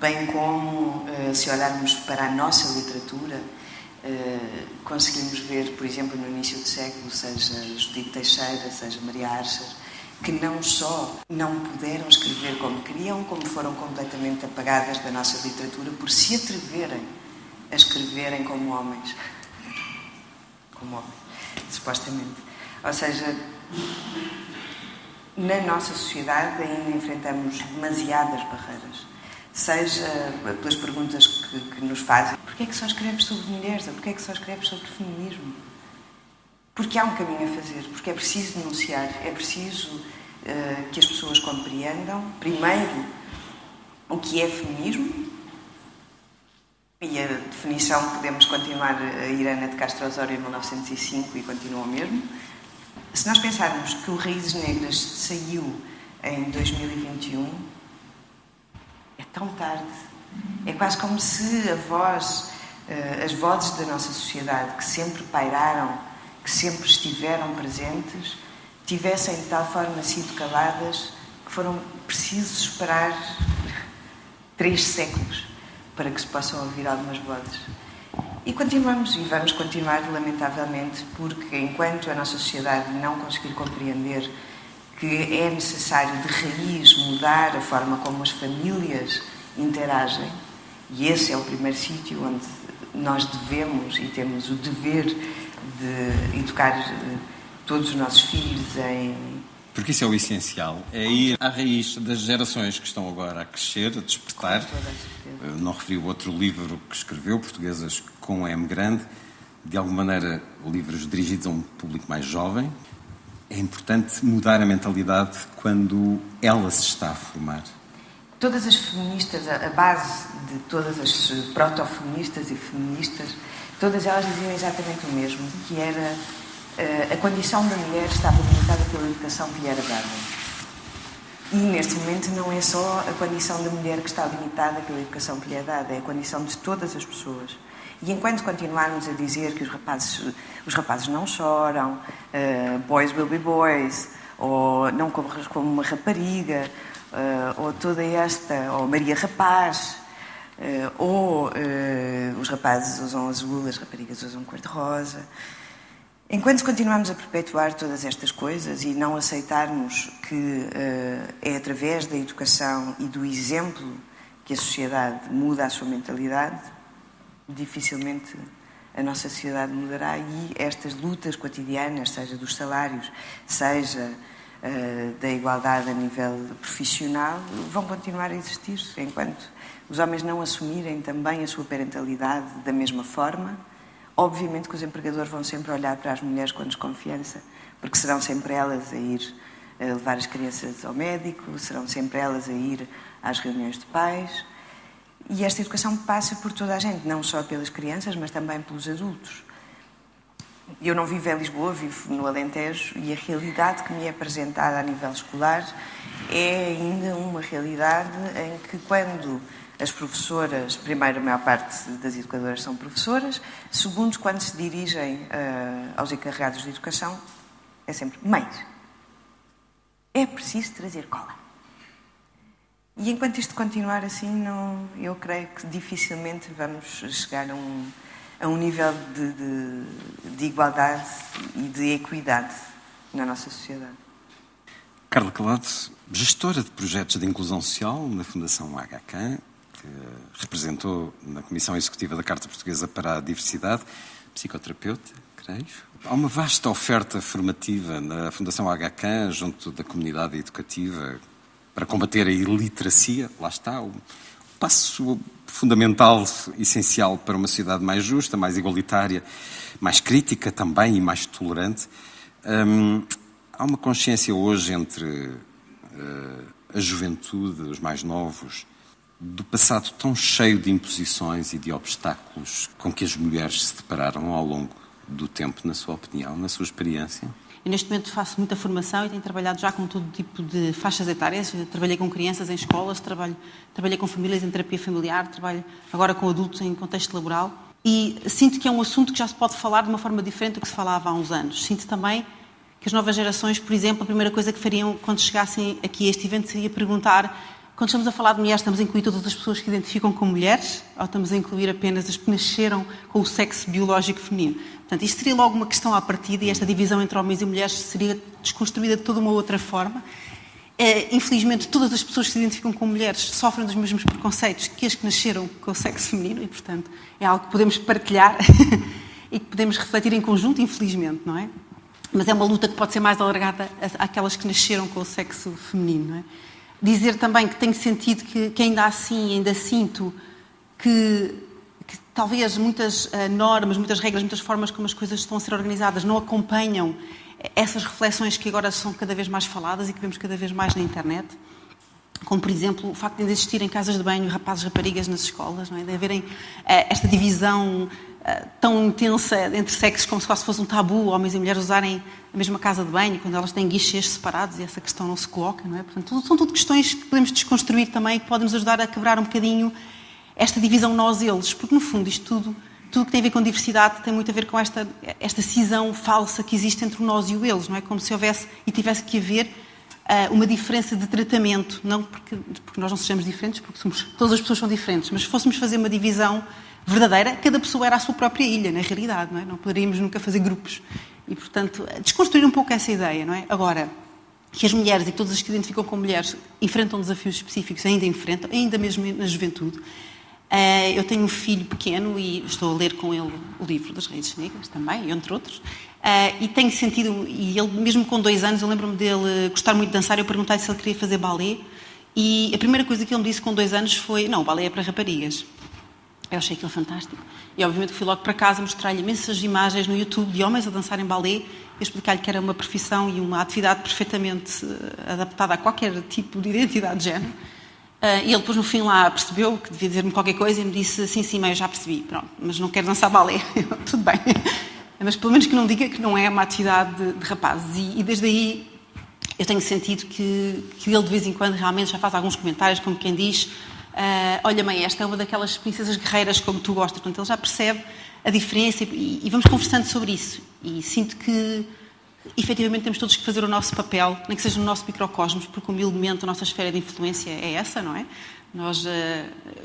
[SPEAKER 20] bem como, uh, se olharmos para a nossa literatura, uh, conseguimos ver, por exemplo, no início do século, seja Judite Teixeira, seja Maria Archer, que não só não puderam escrever como queriam, como foram completamente apagadas da nossa literatura por se atreverem a escreverem como homens. Como homens, supostamente. Ou seja, na nossa sociedade ainda enfrentamos demasiadas barreiras. Seja pelas perguntas que, que nos fazem: porquê é que só escreves sobre mulheres? Ou porquê é que só escreves sobre feminismo? Porque há um caminho a fazer, porque é preciso denunciar, é preciso uh, que as pessoas compreendam, primeiro, o que é feminismo, e a definição, podemos continuar a Irana de Castro Osório em 1905 e continua o mesmo. Se nós pensarmos que o Raízes Negras saiu em 2021, é tão tarde É quase como se a voz, uh, as vozes da nossa sociedade que sempre pairaram, que sempre estiveram presentes, tivessem de tal forma sido caladas que foram precisos esperar três séculos para que se possam ouvir algumas vozes. E continuamos e vamos continuar, lamentavelmente, porque enquanto a nossa sociedade não conseguir compreender que é necessário de raiz mudar a forma como as famílias interagem, e esse é o primeiro sítio onde nós devemos e temos o dever de educar eh, todos os nossos filhos em
[SPEAKER 17] porque isso é o essencial, é ir à raiz das gerações que estão agora a crescer, a despertar. Eu não referi o outro livro que escreveu, Portuguesas com M grande, de alguma maneira livros dirigidos a um público mais jovem. É importante mudar a mentalidade quando ela se está a formar.
[SPEAKER 20] Todas as feministas, a base de todas as proto-feministas e feministas, todas elas diziam exatamente o mesmo, que era a condição da mulher estava limitada pela educação que lhe era dada. E neste momento não é só a condição da mulher que está limitada pela educação que lhe é dada, é a condição de todas as pessoas. E enquanto continuarmos a dizer que os rapazes, os rapazes não choram, uh, boys will be boys, ou não corras como uma rapariga, uh, ou toda esta, ou Maria Rapaz, uh, ou os rapazes usam azul, as raparigas usam cor-de-rosa. Enquanto continuarmos a perpetuar todas estas coisas e não aceitarmos que uh, é através da educação e do exemplo que a sociedade muda a sua mentalidade, dificilmente a nossa sociedade mudará. E estas lutas cotidianas, seja dos salários, seja uh, da igualdade a nível profissional, vão continuar a existir enquanto os homens não assumirem também a sua parentalidade da mesma forma Obviamente que os empregadores vão sempre olhar para as mulheres com desconfiança, porque serão sempre elas a ir a levar as crianças ao médico, serão sempre elas a ir às reuniões de pais. E esta educação passa por toda a gente, não só pelas crianças, mas também pelos adultos. Eu não vivo em Lisboa, vivo no Alentejo, e a realidade que me é apresentada a nível escolar é ainda uma realidade em que, quando as professoras, primeiro, a maior parte das educadoras são professoras, segundo, quando se dirigem uh, aos encarregados de educação, é sempre mães. É preciso trazer cola. E enquanto isto continuar assim, não, eu creio que dificilmente vamos chegar a um, a um nível de, de, de igualdade e de equidade na nossa sociedade.
[SPEAKER 17] Carla Calado, gestora de projetos de inclusão social na Fundação HK, que representou na Comissão Executiva da Carta Portuguesa para a Diversidade, psicoterapeuta, creio. Há uma vasta oferta formativa na Fundação HK, junto da comunidade educativa, para combater a iliteracia. Lá está, o passo fundamental, essencial para uma sociedade mais justa, mais igualitária, mais crítica também e mais tolerante. Hum, há uma consciência hoje entre uh, a juventude, os mais novos, do passado tão cheio de imposições e de obstáculos com que as mulheres se depararam ao longo do tempo, na sua opinião, na sua experiência?
[SPEAKER 21] Eu, neste momento, faço muita formação e tenho trabalhado já com todo tipo de faixas etárias. Trabalhei com crianças em escolas, trabalho, trabalhei com famílias em terapia familiar, trabalho agora com adultos em contexto laboral. E sinto que é um assunto que já se pode falar de uma forma diferente do que se falava há uns anos. Sinto também que as novas gerações, por exemplo, a primeira coisa que fariam quando chegassem aqui a este evento seria perguntar quando estamos a falar de mulheres, estamos a incluir todas as pessoas que identificam como mulheres ou estamos a incluir apenas as que nasceram com o sexo biológico feminino? Portanto, isto seria logo uma questão à partida e esta divisão entre homens e mulheres seria desconstruída de toda uma outra forma. É, infelizmente, todas as pessoas que se identificam como mulheres sofrem dos mesmos preconceitos que as que nasceram com o sexo feminino e, portanto, é algo que podemos partilhar e que podemos refletir em conjunto, infelizmente, não é? Mas é uma luta que pode ser mais alargada àquelas que nasceram com o sexo feminino, não é? Dizer também que tenho sentido que, que ainda assim, ainda sinto que, que talvez muitas uh, normas, muitas regras, muitas formas como as coisas estão a ser organizadas não acompanham essas reflexões que agora são cada vez mais faladas e que vemos cada vez mais na internet. Como, por exemplo, o facto de existirem casas de banho, rapazes e raparigas nas escolas, não é? de haverem uh, esta divisão tão intensa entre sexos, como se fosse um tabu, homens e mulheres usarem a mesma casa de banho, quando elas têm guichês separados e essa questão não se coloca, não é? Portanto, são tudo questões que podemos desconstruir também que podem nos ajudar a quebrar um bocadinho esta divisão nós-eles, porque no fundo isto tudo, tudo que tem a ver com diversidade tem muito a ver com esta, esta cisão falsa que existe entre o nós e o eles, não é? Como se houvesse e tivesse que haver uh, uma diferença de tratamento, não porque, porque nós não sejamos diferentes, porque somos, todas as pessoas são diferentes, mas se fôssemos fazer uma divisão verdadeira, cada pessoa era a sua própria ilha, na realidade, não é? Não poderíamos nunca fazer grupos. E, portanto, desconstruir um pouco essa ideia, não é? Agora, que as mulheres e todas as que se identificam com mulheres enfrentam desafios específicos, ainda enfrentam, ainda mesmo na juventude. Uh, eu tenho um filho pequeno e estou a ler com ele o livro das Raízes Negras também, entre outros. Uh, e tenho sentido, e ele mesmo com dois anos, eu lembro-me dele gostar muito de dançar, eu perguntei-lhe se ele queria fazer balé. E a primeira coisa que ele me disse com dois anos foi: Não, o balé é para raparigas. Eu achei aquilo fantástico. E obviamente fui logo para casa mostrar-lhe imensas imagens no YouTube de homens a dançarem balé e explicar-lhe que era uma profissão e uma atividade perfeitamente eh, adaptada a qualquer tipo de identidade de género. Uh, e ele depois no fim lá percebeu que devia dizer-me qualquer coisa e me disse sim, sim, eu já percebi, pronto, mas não quero dançar balé. Tudo bem. Mas pelo menos que não diga que não é uma atividade de, de rapazes. E, e, desde aí eu tenho sentido que, que ele de vez em quando realmente já faz alguns comentários, como quem diz, Uh, olha, mãe, esta é uma daquelas princesas guerreiras como tu gostas. Portanto, ele já percebe a diferença e, e, vamos conversando sobre isso. E sinto que, efetivamente, temos todos que fazer o nosso papel, nem que seja no nosso microcosmos, porque, humildemente, a nossa esfera de influência é essa, não é? Nós, uh,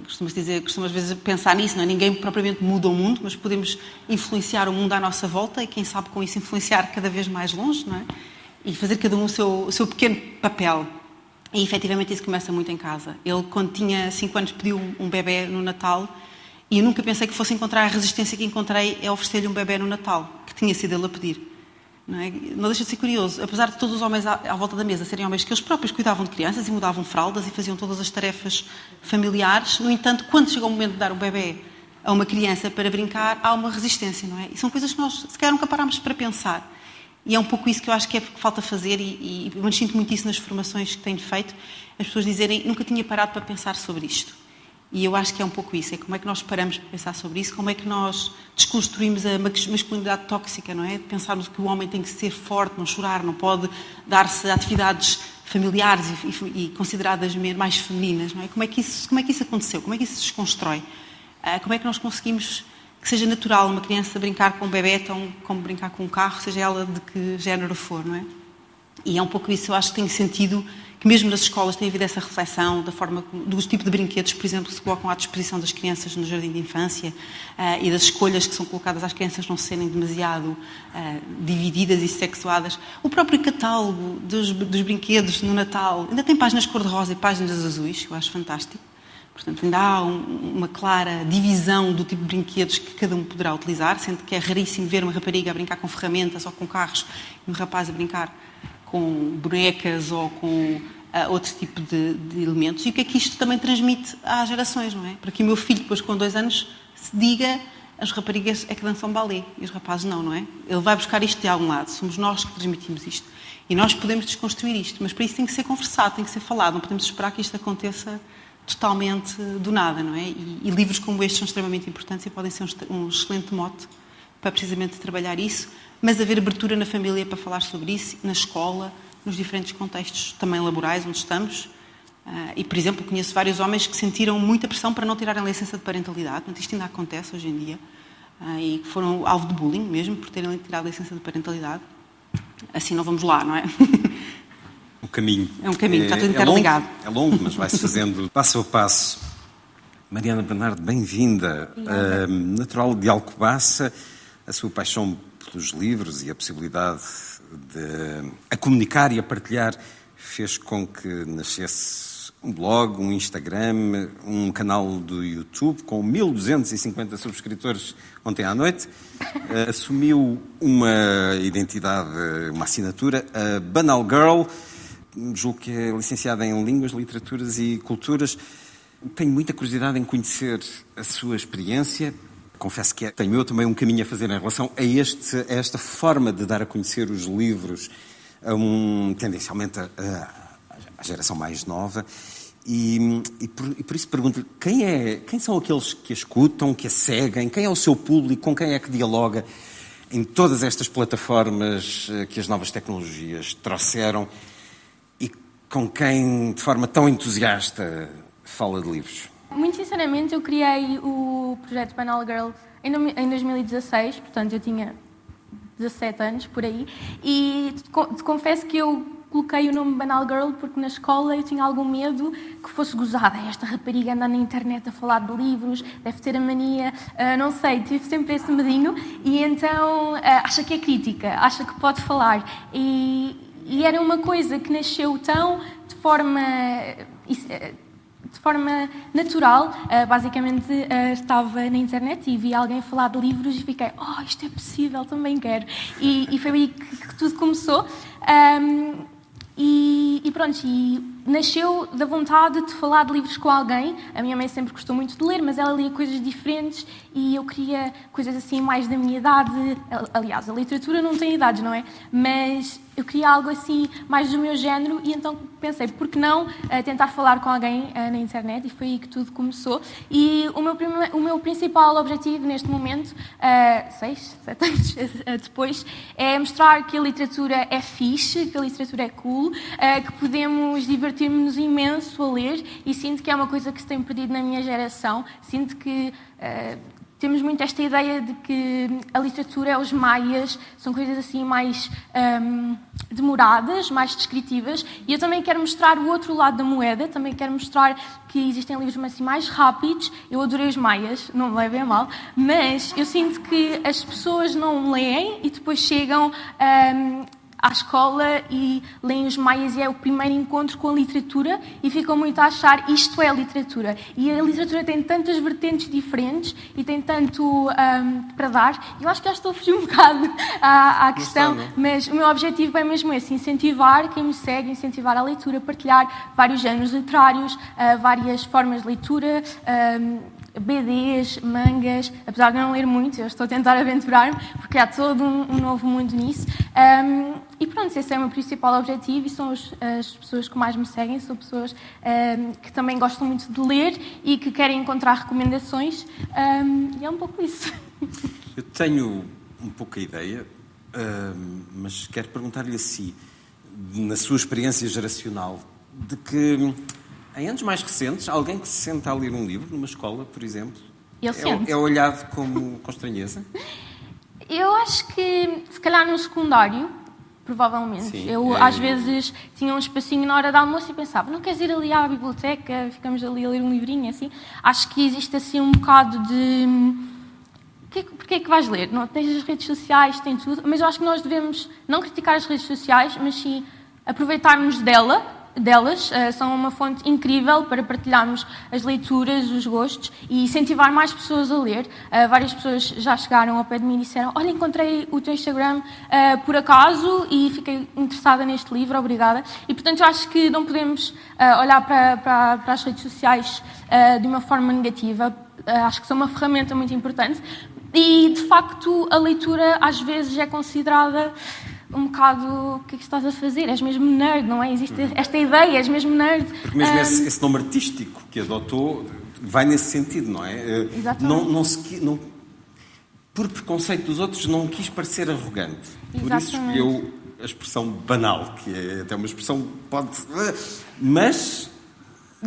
[SPEAKER 21] costumamos dizer, costumamos às vezes pensar nisso, não é? Ninguém propriamente muda o mundo, mas podemos influenciar o mundo à nossa volta e, quem sabe, com isso, influenciar cada vez mais longe, não é? E fazer cada um o seu, o seu pequeno papel. E efetivamente isso começa muito em casa. Ele, quando tinha 5 anos, pediu um bebê no Natal e eu nunca pensei que fosse encontrar a resistência que encontrei é oferecer-lhe um bebê no Natal, que tinha sido ele a pedir. Não, é? não deixa de ser curioso. Apesar de todos os homens à, à, volta da mesa serem homens que eles próprios cuidavam de crianças e mudavam fraldas e faziam todas as tarefas familiares, no entanto, quando chega o momento de dar um bebê a uma criança para brincar, há uma resistência, não é? E são coisas que nós sequer nunca parámos para pensar. E é um pouco isso que eu acho que é que falta fazer, e, e eu sinto muito isso nas formações que tenho feito, as pessoas dizerem nunca tinha parado para pensar sobre isto. E eu acho que é um pouco isso, é como é que nós paramos para pensar sobre isso, como é que nós desconstruímos a masculinidade tóxica, não é? Pensarmos que o homem tem que ser forte, não chorar, não pode dar-se atividades familiares e, e, e, consideradas mais femininas, não é? Como é, que isso, como é que isso aconteceu? Como é que isso se desconstrói? Uh, como é que nós conseguimos que seja natural uma criança brincar com um bebê tão como brincar com um carro, seja ela de que género for, não é? E é um pouco isso, eu acho que tem sentido que mesmo nas escolas tem havido essa reflexão da forma do tipo de brinquedos, por exemplo, que se colocam à disposição das crianças no jardim de infância uh, e das escolhas que são colocadas às crianças não serem demasiado uh, divididas e sexuadas. O próprio catálogo dos, dos brinquedos no Natal ainda tem páginas cor-de-rosa e páginas azuis, que eu acho fantástico. Portanto, ainda há um, uma clara divisão do tipo de brinquedos que cada um poderá utilizar, sendo que é raríssimo ver uma rapariga a brincar com ferramentas ou com carros e um rapaz a brincar com bonecas ou com uh, outro tipo de, de, elementos. E o que é que isto também transmite às gerações, não é? Para que o meu filho, depois com dois anos, se diga as raparigas é que dançam balé e os rapazes não, não é? Ele vai buscar isto de algum lado. Somos nós que transmitimos isto. E nós podemos desconstruir isto, mas para isso tem que ser conversado, tem que ser falado. Não podemos esperar que isto aconteça totalmente do nada, não é? E, e, livros como estes são extremamente importantes e podem ser um, um, excelente mote para precisamente trabalhar isso, mas haver abertura na família para falar sobre isso, na escola, nos diferentes contextos também laborais onde estamos. Uh, e, por exemplo, conheço vários homens que sentiram muita pressão para não tirarem licença de parentalidade, portanto, isto ainda acontece hoje em dia, uh, e que foram alvo de bullying mesmo por terem tirado licença de parentalidade. Assim não vamos lá, não é?
[SPEAKER 17] um caminho.
[SPEAKER 21] É um caminho, é, está tudo interligado.
[SPEAKER 17] É longo, é longo mas vai-se fazendo passo a passo. Mariana Bernardo, bem-vinda. Uh, natural de Alcobaça, a sua paixão pelos livros e a possibilidade de a comunicar e a partilhar fez com que nascesse um blog, um Instagram, um canal do YouTube com 1250 subscritores ontem à noite. Uh, assumiu uma identidade, uma assinatura, a Banal Girl julgo que é licenciada em Línguas, Literaturas e Culturas. Tenho muita curiosidade em conhecer a sua experiência. Confesso que tenho eu também um caminho a fazer em relação a, este, a esta forma de dar a conhecer os livros, a um, tendencialmente à geração mais nova. E, e, por, e por, isso pergunto quem, é, quem são aqueles que a escutam, que a seguem, quem é o seu público, com quem é que dialoga em todas estas plataformas eh, que as novas tecnologias trouxeram com quem, de forma tão entusiasta, fala de livros?
[SPEAKER 22] Muito sinceramente, eu criei o projeto Banal Girl em 2016, portanto eu tinha 17 anos por aí, e te confesso que eu coloquei o nome Banal Girl porque na escola eu tinha algum medo que fosse gozada. Esta rapariga anda na internet a falar de livros, deve ter a mania, uh, não sei, tive sempre esse medinho e então uh, acha que é crítica, acha que pode falar. E, e era uma coisa que nasceu tão de forma de forma natural. Uh, basicamente, uh, estava na internet e vi alguém falar de livros e fiquei, oh, isto é possível, também quero. E, e foi aí que, que tudo começou. Um, e, e, pronto, e nasceu da vontade de falar de livros com alguém. A minha mãe sempre gostou muito de ler, mas ela lia coisas diferentes e eu queria coisas assim mais da minha idade. Aliás, a literatura não tem idades, não é? Mas eu queria algo assim mais do meu género e então pensei, por que não uh, tentar falar com alguém uh, na internet e foi aí que tudo começou. E o meu, o meu principal objetivo neste momento, uh, seis, sete anos depois, é mostrar que a literatura é fixe, que a literatura é cool, que podemos divertir-nos imenso a ler e sinto que é uma coisa que se tem perdido na minha geração. Sinto que temos muito esta ideia de que a literatura é os maias, são coisas assim mais um, demoradas, mais descritivas, e eu também quero mostrar o outro lado da moeda, também quero mostrar que existem livros assim mais rápidos. Eu adorei os maias, não me levem a mal, mas eu sinto que as pessoas não leem e depois chegam um, à escola e leem os maias e é o primeiro encontro com a literatura e ficam muito a achar isto é literatura. E a literatura tem tantas vertentes diferentes e tem tanto um, para dar. Eu acho que já estou a fugir um bocado à, à questão, está, mas o meu objetivo é mesmo esse, incentivar quem me segue, incentivar a leitura, partilhar vários géneros literários, uh, várias formas de leitura, um, BDs, mangas, apesar de não ler muito, eu estou a tentar aventurar-me, porque há todo um, um novo mundo nisso. Um, e pronto, esse é o meu principal objetivo e são os, as pessoas que mais me seguem, são pessoas um, que também gostam muito de ler e que querem encontrar recomendações, e é um pouco isso.
[SPEAKER 17] Eu tenho um pouco a ideia, mas quero perguntar-lhe assim, na sua experiência geracional, de que em anos mais recentes, alguém que se senta a ler um livro numa escola, por exemplo,
[SPEAKER 22] é,
[SPEAKER 17] é, olhado como com estranheza?
[SPEAKER 22] Eu acho que, se calhar, no secundário, provavelmente. Sim, eu, é... às vezes, tinha um espacinho na hora do almoço e pensava, não queres ir ali à biblioteca, ficamos ali a ler um livrinho, assim. Acho que existe, assim, um bocado de... Porquê é que vais ler? Não, tens as redes sociais, tem tudo, mas eu acho que nós devemos não criticar as redes sociais, mas sim aproveitarmos dela delas uh, são uma fonte incrível para partilharmos as leituras, os gostos e incentivar mais pessoas a ler. Uh, várias pessoas já chegaram ao pé de mim e disseram: Olha, encontrei o teu Instagram uh, por acaso e fiquei interessada neste livro, obrigada. E portanto, eu acho que não podemos olhar para, para, para, as redes sociais de uma forma negativa. acho que são uma ferramenta muito importante. E de facto, a leitura às vezes é considerada um bocado o que é que estás a fazer? És mesmo nerd, não é? Existe esta ideia, és mesmo nerd.
[SPEAKER 17] Porque mesmo um... esse, esse, nome artístico que adotou vai nesse sentido, não é? Eh,
[SPEAKER 22] Exatamente.
[SPEAKER 17] Não, não se, não, por preconceito dos outros, não quis parecer arrogante. Por Exatamente. isso escolheu a expressão banal, que é até uma expressão pode. Mas.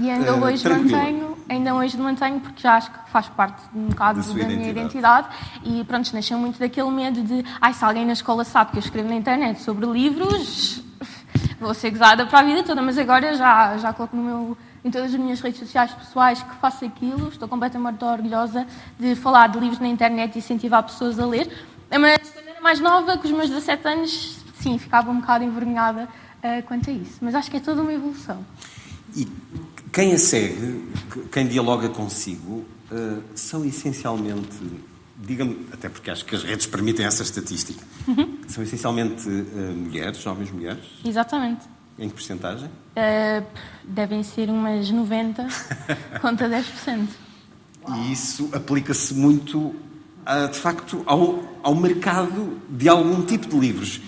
[SPEAKER 22] E ainda uh, hoje mantenho ainda hoje mantenho porque já acho que faz parte um bocado da, da minha identidade e pronto, nasceu muito daquele medo de ai, se alguém na escola sabe que eu escrevo na internet sobre livros, vou ser gozada para a vida toda, mas agora já, já coloco no meu, em todas as minhas redes sociais pessoais que faço aquilo, estou completamente orgulhosa de falar de livros na internet e incentivar pessoas a ler. Mas quando era mais nova, com os meus 17 anos, sim, ficava um bocado envergonhada uh, quanto a isso. Mas acho que é toda uma evolução.
[SPEAKER 17] E quem a segue, quem dialoga consigo, uh, são essencialmente, diga-me, até porque acho que as redes permitem essa estatística, uhum. são essencialmente uh, mulheres, jovens mulheres?
[SPEAKER 22] Exatamente.
[SPEAKER 17] Em que porcentagem?
[SPEAKER 22] Uh, devem ser umas 90 contra 10%.
[SPEAKER 17] E isso aplica-se muito, de facto, ao, ao mercado de algum tipo de livros.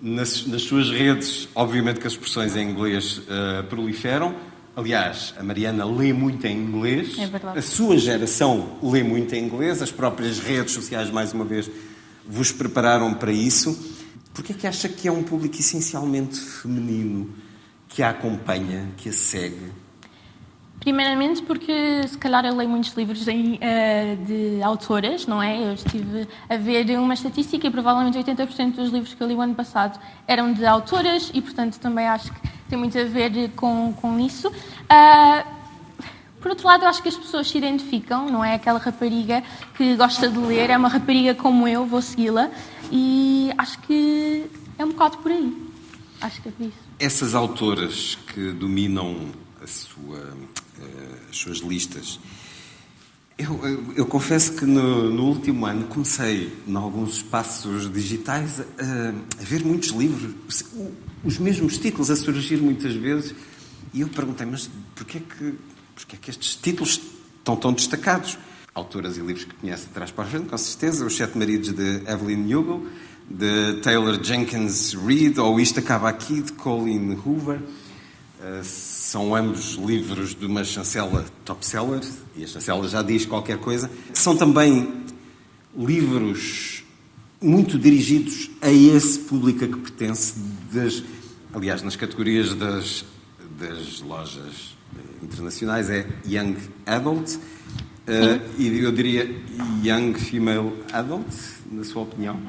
[SPEAKER 17] Nas, nas, suas redes, obviamente que as expressões em inglês proliferam, Aliás, a Mariana lê muito em inglês.
[SPEAKER 22] É verdade.
[SPEAKER 17] A sua geração lê muito em inglês. As próprias redes sociais, mais uma vez, vos prepararam para isso. Por que é que acha que é um público essencialmente feminino que a acompanha, que a segue?
[SPEAKER 22] Primeiramente porque se calhar eu leio muitos livros em, uh, de autoras, não é? Eu estive a ver uma estatística e provavelmente 80% dos livros que eu li o ano passado eram de autoras e portanto também acho que tem muito a ver com, com isso. Uh, por outro lado, eu acho que as pessoas se identificam, não é? Aquela rapariga que gosta de ler, é uma rapariga como eu, vou segui-la e acho que é um bocado por aí. Acho que é por isso.
[SPEAKER 17] Essas autoras que dominam sua, eh, as suas listas. Eu, eu, eu confesso que no, no, último ano comecei, em alguns espaços digitais, a, a, ver muitos livros, os mesmos títulos a surgir muitas vezes, e eu perguntei, mas porquê que, porquê que estes títulos estão tão destacados? Autoras e livros que conhece de trás para a frente, com certeza, Os Sete Maridos de Evelyn Hugo, de Taylor Jenkins Reid, ou Isto Acaba Aqui, de Colin Hoover. Uh, são ambos livros de uma chancela top seller, e a chancela já diz qualquer coisa. São também livros muito dirigidos a esse público a que pertence, das, aliás, nas categorias das, das lojas internacionais é Young Adult, uh, e eu diria Young Female Adult, na sua opinião?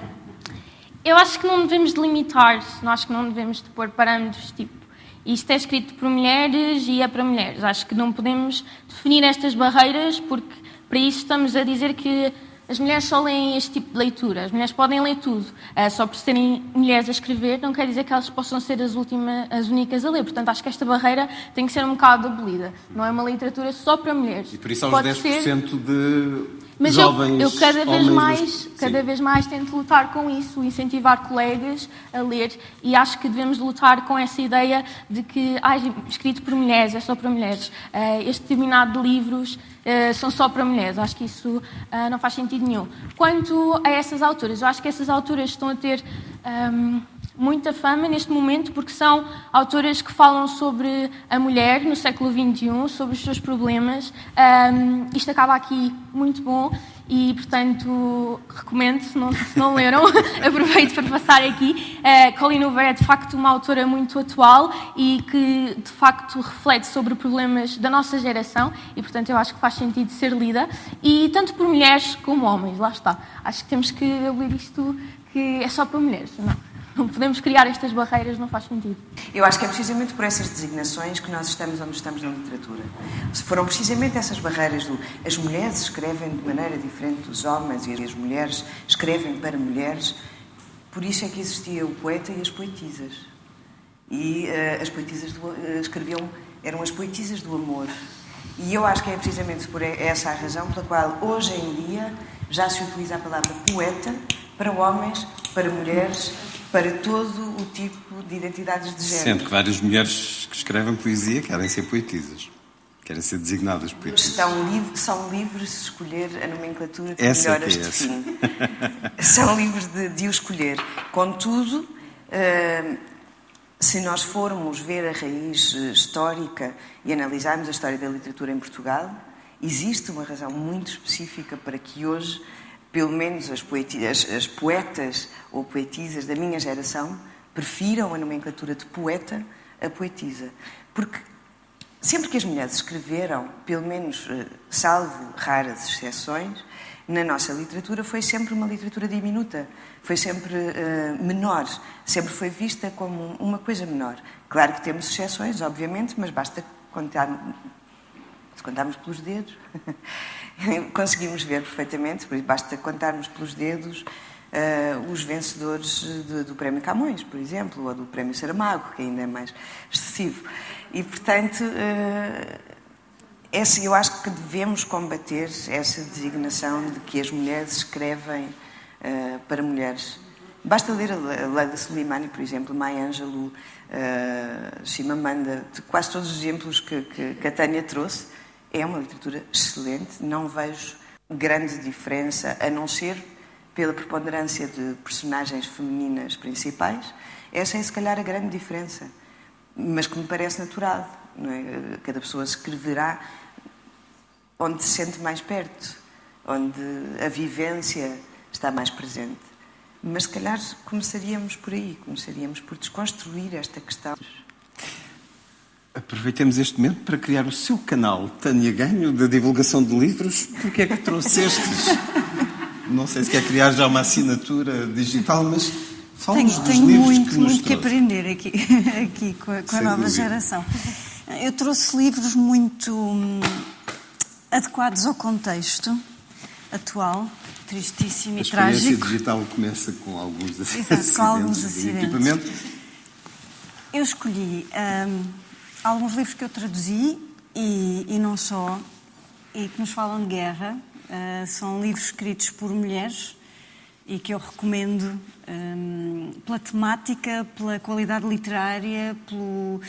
[SPEAKER 22] Eu acho que não devemos delimitar, acho que não devemos de pôr parâmetros tipo isto é escrito por mulheres e é para mulheres. Acho que não podemos definir estas barreiras porque para isso estamos a dizer que as mulheres só leem este tipo de leitura. As mulheres podem ler tudo. Uh, só por serem mulheres a escrever não quer dizer que elas possam ser as, últimas, as únicas a ler. Portanto, acho que esta barreira tem que ser um bocado abolida. Não é uma literatura só para mulheres.
[SPEAKER 17] E por isso aos Pode 10% ser... de
[SPEAKER 22] mas
[SPEAKER 17] jovens
[SPEAKER 22] eu, eu cada vez mais, cada vez mais tento lutar com isso, incentivar colegas a ler e acho que devemos lutar com essa ideia de que ah, escrito por mulheres é só para mulheres, uh, este determinado de livros uh, são só para mulheres. Acho que isso uh, não faz sentido nenhum. Quanto a essas autoras, eu acho que essas autoras estão a ter um, muita fama neste momento porque são autoras que falam sobre a mulher no século XXI, sobre os seus problemas. Um, isto acaba aqui muito bom e, portanto, recomendo, se não, se não leram, aproveito para passar aqui. Uh, Colleen Hoover é, de facto, uma autora muito atual e que, de facto, reflete sobre problemas da nossa geração e, portanto, eu acho que faz sentido ser lida. E tanto por mulheres como homens, lá está. Acho que temos que abolir isto que é só para mulheres, não não podemos criar estas barreiras, não faz sentido.
[SPEAKER 20] Eu acho que é precisamente por essas designações que nós estamos onde estamos na literatura. Foram precisamente essas barreiras do as mulheres escrevem de maneira diferente dos homens e as mulheres escrevem para mulheres. Por isso é que existia o poeta e as poetisas. E uh, as poetisas do, uh, escreviam, eram as poetisas do amor. E eu acho que é precisamente por essa a razão pela qual hoje em dia já se utiliza a palavra poeta para homens, para mulheres, para todo o tipo de identidades de género.
[SPEAKER 17] Sendo que várias mulheres que escrevem poesia querem ser poetisas. Querem ser designadas poetisas.
[SPEAKER 20] Estão livres, são livres de escolher a nomenclatura que Essa melhor as define. são livres de, de o escolher. Contudo, uh, se nós formos ver a raiz histórica e analisarmos a história da literatura em Portugal, existe uma razão muito específica para que hoje pelo menos as, poetas, as poetas ou poetisas da minha geração, prefiram a nomenclatura de poeta a poetisa. Porque sempre que as mulheres escreveram, pelo menos eh, salvo raras exceções, na nossa literatura foi sempre uma literatura diminuta, foi sempre uh, menor, sempre foi vista como uma coisa menor. Claro que temos exceções, obviamente, mas basta contar, se contarmos pelos dedos. conseguimos ver perfeitamente, basta contarmos pelos dedos uh, os vencedores do Prémio Camões, por exemplo, ou do Prémio Saramago, que ainda é mais excessivo. E, portanto, uh, essa, eu acho que devemos combater essa designação de que as mulheres escrevem uh, para mulheres. Basta ler a Leila Slimani, por exemplo, Maya Angelou, uh, Chimamanda, quase todos os exemplos que, que, que a Tânia trouxe, é uma literatura excelente, não vejo grande diferença, a não ser pela preponderância de personagens femininas principais. Essa é, se calhar, a grande diferença, mas que me parece natural. É? Cada pessoa escreverá onde se sente mais perto, onde a vivência está mais presente. Mas, se calhar, começaríamos por aí, começaríamos por desconstruir esta questão
[SPEAKER 23] aproveitemos este momento para criar o seu canal Tânia Ganho da divulgação de livros. Por que é que trouxestes? Não sei se quer criar já uma assinatura digital, mas fala-nos dos
[SPEAKER 19] tenho
[SPEAKER 23] livros
[SPEAKER 19] muito,
[SPEAKER 23] que nos
[SPEAKER 19] muito que
[SPEAKER 23] trouxe.
[SPEAKER 19] aprender aqui, aqui com a, com a nova
[SPEAKER 23] dúvida.
[SPEAKER 19] geração. Eu trouxe livros muito hum, adequados ao contexto atual, tristíssimo
[SPEAKER 23] A
[SPEAKER 19] e
[SPEAKER 23] experiência
[SPEAKER 19] trágico.
[SPEAKER 23] digital começa com alguns
[SPEAKER 19] Exato,
[SPEAKER 23] acidentes,
[SPEAKER 19] com alguns
[SPEAKER 23] de
[SPEAKER 19] acidentes. Eu escolhi hum, alguns livros que eu traduzi e, e não só, e que nos falam de guerra. Uh, são livros escritos por mulheres e que eu recomendo hum, pela temática, pela qualidade literária, pelo-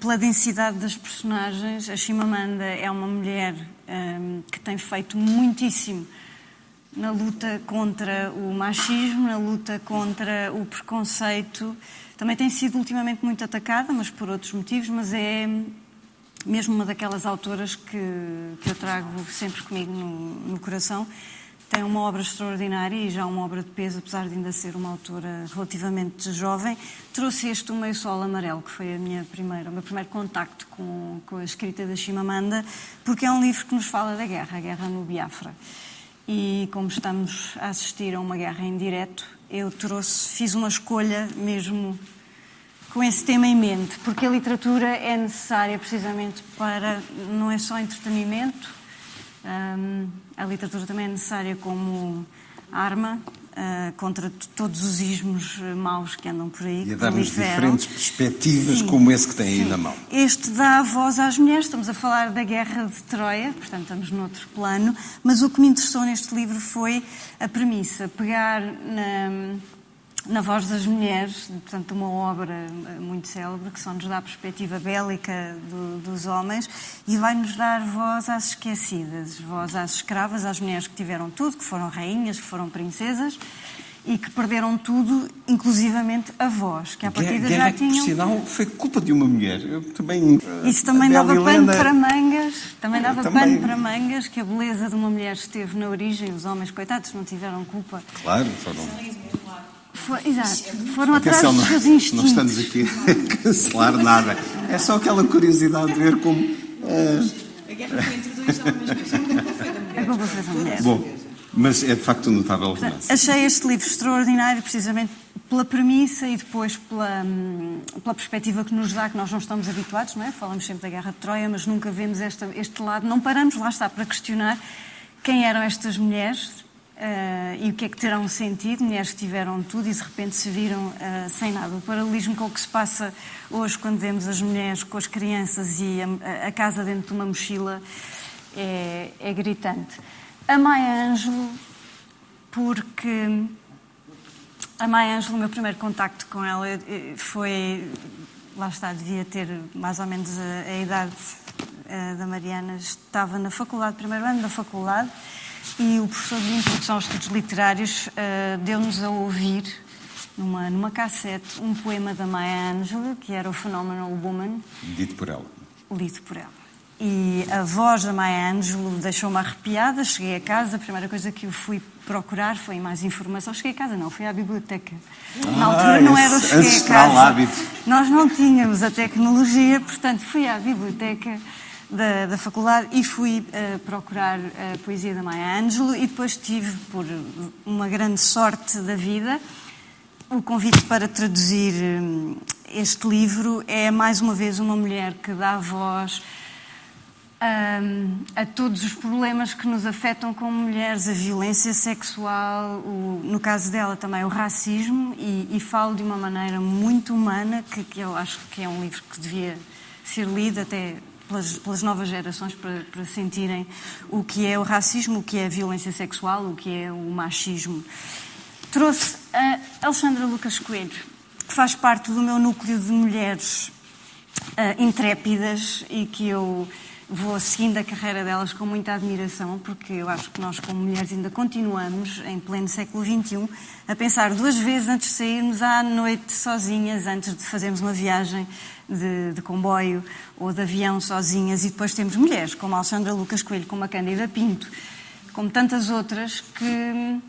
[SPEAKER 19] pela densidade das personagens. A Chimamanda é uma mulher hum, que tem feito muitíssimo na luta contra o machismo, na luta contra o preconceito. Também tem sido ultimamente muito atacada, mas por outros motivos, mas é mesmo uma daquelas autoras que, que eu trago sempre comigo no, no coração. Tem uma obra extraordinária e já uma obra de peso, apesar de ainda ser uma autora relativamente jovem. Trouxe este O Meio Sol Amarelo, que foi a minha primeira, o meu primeiro contacto com, com a escrita da Chimamanda, porque é um livro que nos fala da guerra, a guerra no Biafra. E como estamos a assistir a uma guerra em direto, eu trouxe, fiz uma escolha mesmo com esse tema em mente, porque a literatura é necessária precisamente para, não é só entretenimento, hum, a literatura também é necessária como arma ah, contra todos os ismos eh, maus que andam por aí.
[SPEAKER 23] E a dar-nos
[SPEAKER 19] proliferam.
[SPEAKER 23] diferentes perspectivas,
[SPEAKER 19] Sim,
[SPEAKER 23] como esse que tem aí
[SPEAKER 19] sim.
[SPEAKER 23] na mão.
[SPEAKER 19] Este dá voz às mulheres, estamos a falar da Guerra de Troia, portanto estamos noutro plano, mas o que me interessou neste livro foi a premissa, pegar na, na voz das mulheres, portanto uma obra eh, muito célebre, que só nos dá a perspectiva bélica do- dos homens, e vai-nos dar voz às esquecidas, voz às escravas, às mulheres que tiveram tudo, que foram rainhas, que foram princesas, e que perderam tudo, inclusivamente a voz, que à partida
[SPEAKER 23] Guerra,
[SPEAKER 19] já
[SPEAKER 23] que, por
[SPEAKER 19] tinham...
[SPEAKER 23] sinal, foi culpa de uma mulher. Eu também.
[SPEAKER 19] Isso também dava
[SPEAKER 23] Bela
[SPEAKER 19] pano
[SPEAKER 23] Helena-
[SPEAKER 19] para mangas, também dava
[SPEAKER 23] Também.
[SPEAKER 19] pano para mangas, que a beleza de uma mulher esteve na origem, os homens, coitados, não tiveram culpa.
[SPEAKER 23] Claro, foram.
[SPEAKER 19] Foi, exato, foram atrás
[SPEAKER 23] Atenção,
[SPEAKER 19] dos
[SPEAKER 23] não,
[SPEAKER 19] seus
[SPEAKER 23] não
[SPEAKER 19] instintos.
[SPEAKER 23] estamos aqui a cancelar nada. É só aquela curiosidade de ver como. eh,
[SPEAKER 19] A guerra foi introduzida A culpa foi da mulher.
[SPEAKER 23] bom, mas é de facto um notável romance.
[SPEAKER 19] Achei este livro extraordinário precisamente pela premissa e depois pela, pela perspectiva que nos dá, que nós não estamos habituados, não é? Falamos sempre da Guerra de Troia, mas nunca vemos esta, este lado. Não paramos, lá está, para questionar quem eram estas mulheres eh, e o que é que terão sentido. Mulheres que tiveram tudo e de repente se viram eh, sem nada. O paralelismo com o que se passa hoje quando vemos as mulheres com as crianças e a, a casa dentro de uma mochila é, é gritante. A Maya Angelou, porque a Maya Angelou, o meu primeiro contacto com ela eh, foi, lá está, devia ter mais ou menos a, a idade eh, da Mariana, estava na faculdade, primeiro ano da faculdade, e o professor de Introdução aos Estudos Literários eh, deu-nos a ouvir, numa, numa cassete, um poema da Maya Angelou, que era o Phenomenal Woman,
[SPEAKER 23] Dito por ela.
[SPEAKER 19] lido por ela. E a voz da Maya Angelou deixou-me arrepiada. Cheguei a casa, a primeira coisa que eu fui procurar foi mais informação. Cheguei a casa, não, fui à biblioteca. Na altura não era o cheguei a
[SPEAKER 23] ancestral
[SPEAKER 19] casa.
[SPEAKER 23] hábito.
[SPEAKER 19] Nós não tínhamos a tecnologia, portanto fui à biblioteca da, da faculdade e fui eh, procurar a poesia da Maya Angelou e depois tive, por uma grande sorte da vida, o convite para traduzir hum, este livro. É mais uma vez uma mulher que dá voz hum, a todos os problemas que nos afetam como mulheres, a violência sexual, o- no caso dela também o racismo, e, e falo de uma maneira muito humana, que, que eu acho que é um livro que devia ser lido até pelas, pelas novas gerações para, para sentirem o que é o racismo, o que é a violência sexual, o que é o machismo. Trouxe a Alexandra Lucas Coelho, que faz parte do meu núcleo de mulheres ah, intrépidas e que eu vou seguindo a carreira delas com muita admiração, porque eu acho que nós, como mulheres, ainda continuamos, em pleno século XXI, a pensar duas vezes antes de sairmos à noite sozinhas, antes de fazermos uma viagem de, de comboio ou de avião sozinhas. E depois temos mulheres, como a Alexandra Lucas Coelho, como a Cândida Pinto, como tantas outras, que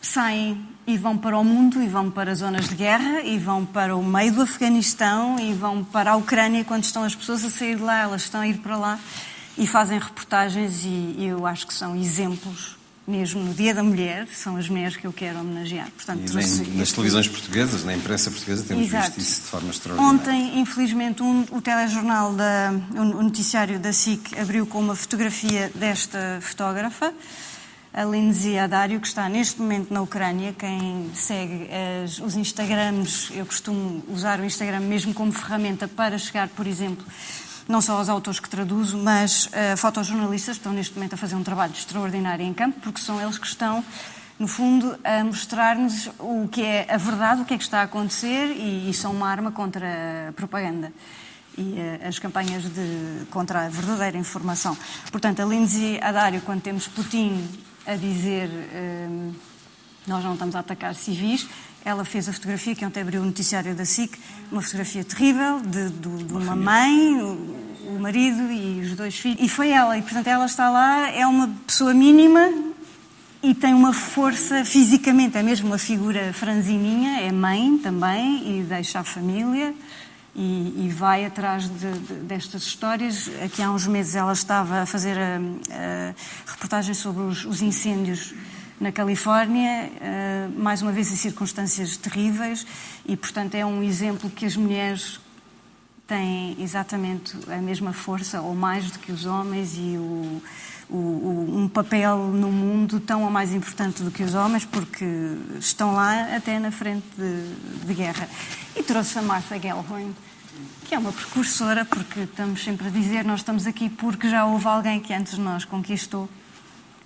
[SPEAKER 19] saem e vão para o mundo, e vão para zonas de guerra, e vão para o meio do Afeganistão, e vão para a Ucrânia quando estão as pessoas a sair de lá, elas estão a ir para lá e fazem reportagens e eu acho que são exemplos mesmo no Dia da Mulher, são as mulheres que eu quero homenagear.
[SPEAKER 17] Portanto, e nem, nas televisões portuguesas, na imprensa portuguesa, temos Exato. visto isso de forma extraordinária.
[SPEAKER 19] Ontem, infelizmente, um, o telejornal, da, o noticiário da SIC abriu com uma fotografia desta fotógrafa, a Lindsay Adário, que está neste momento na Ucrânia. Quem segue as, os Instagrams, eu costumo usar o Instagram mesmo como ferramenta para chegar, por exemplo, não só aos autores que traduzo, mas uh, fotojornalistas que estão neste momento a fazer um trabalho extraordinário em campo, porque são eles que estão, no fundo, a mostrar-nos o que é a verdade, o que é que está a acontecer e, e são uma arma contra a propaganda e uh, as campanhas de, contra a verdadeira informação. Portanto, a Lindsay Adário, quando temos Putin a dizer uh, nós não estamos a atacar civis, ela fez a fotografia que ontem abriu o noticiário da SIC, uma fotografia terrível de, de, de uma, mãe, o, o, marido e os dois filhos. E foi ela, e portanto ela está lá, é uma pessoa mínima e tem uma força fisicamente, é mesmo uma figura franzininha, é mãe também e deixa a família. E, e, vai atrás de, de, destas histórias. Aqui há uns meses ela estava a fazer a, a reportagem sobre os, os incêndios na Califórnia, eh, mais uma vez em circunstâncias terríveis, e, portanto, é um exemplo que as mulheres têm exatamente a mesma força, ou mais do que os homens, e o, o, um papel no mundo tão ou mais importante do que os homens, porque estão lá até na frente de, de guerra. E trouxe a Martha Gellhorn, que é uma precursora, porque estamos sempre a dizer, nós estamos aqui porque já houve alguém que antes de nós conquistou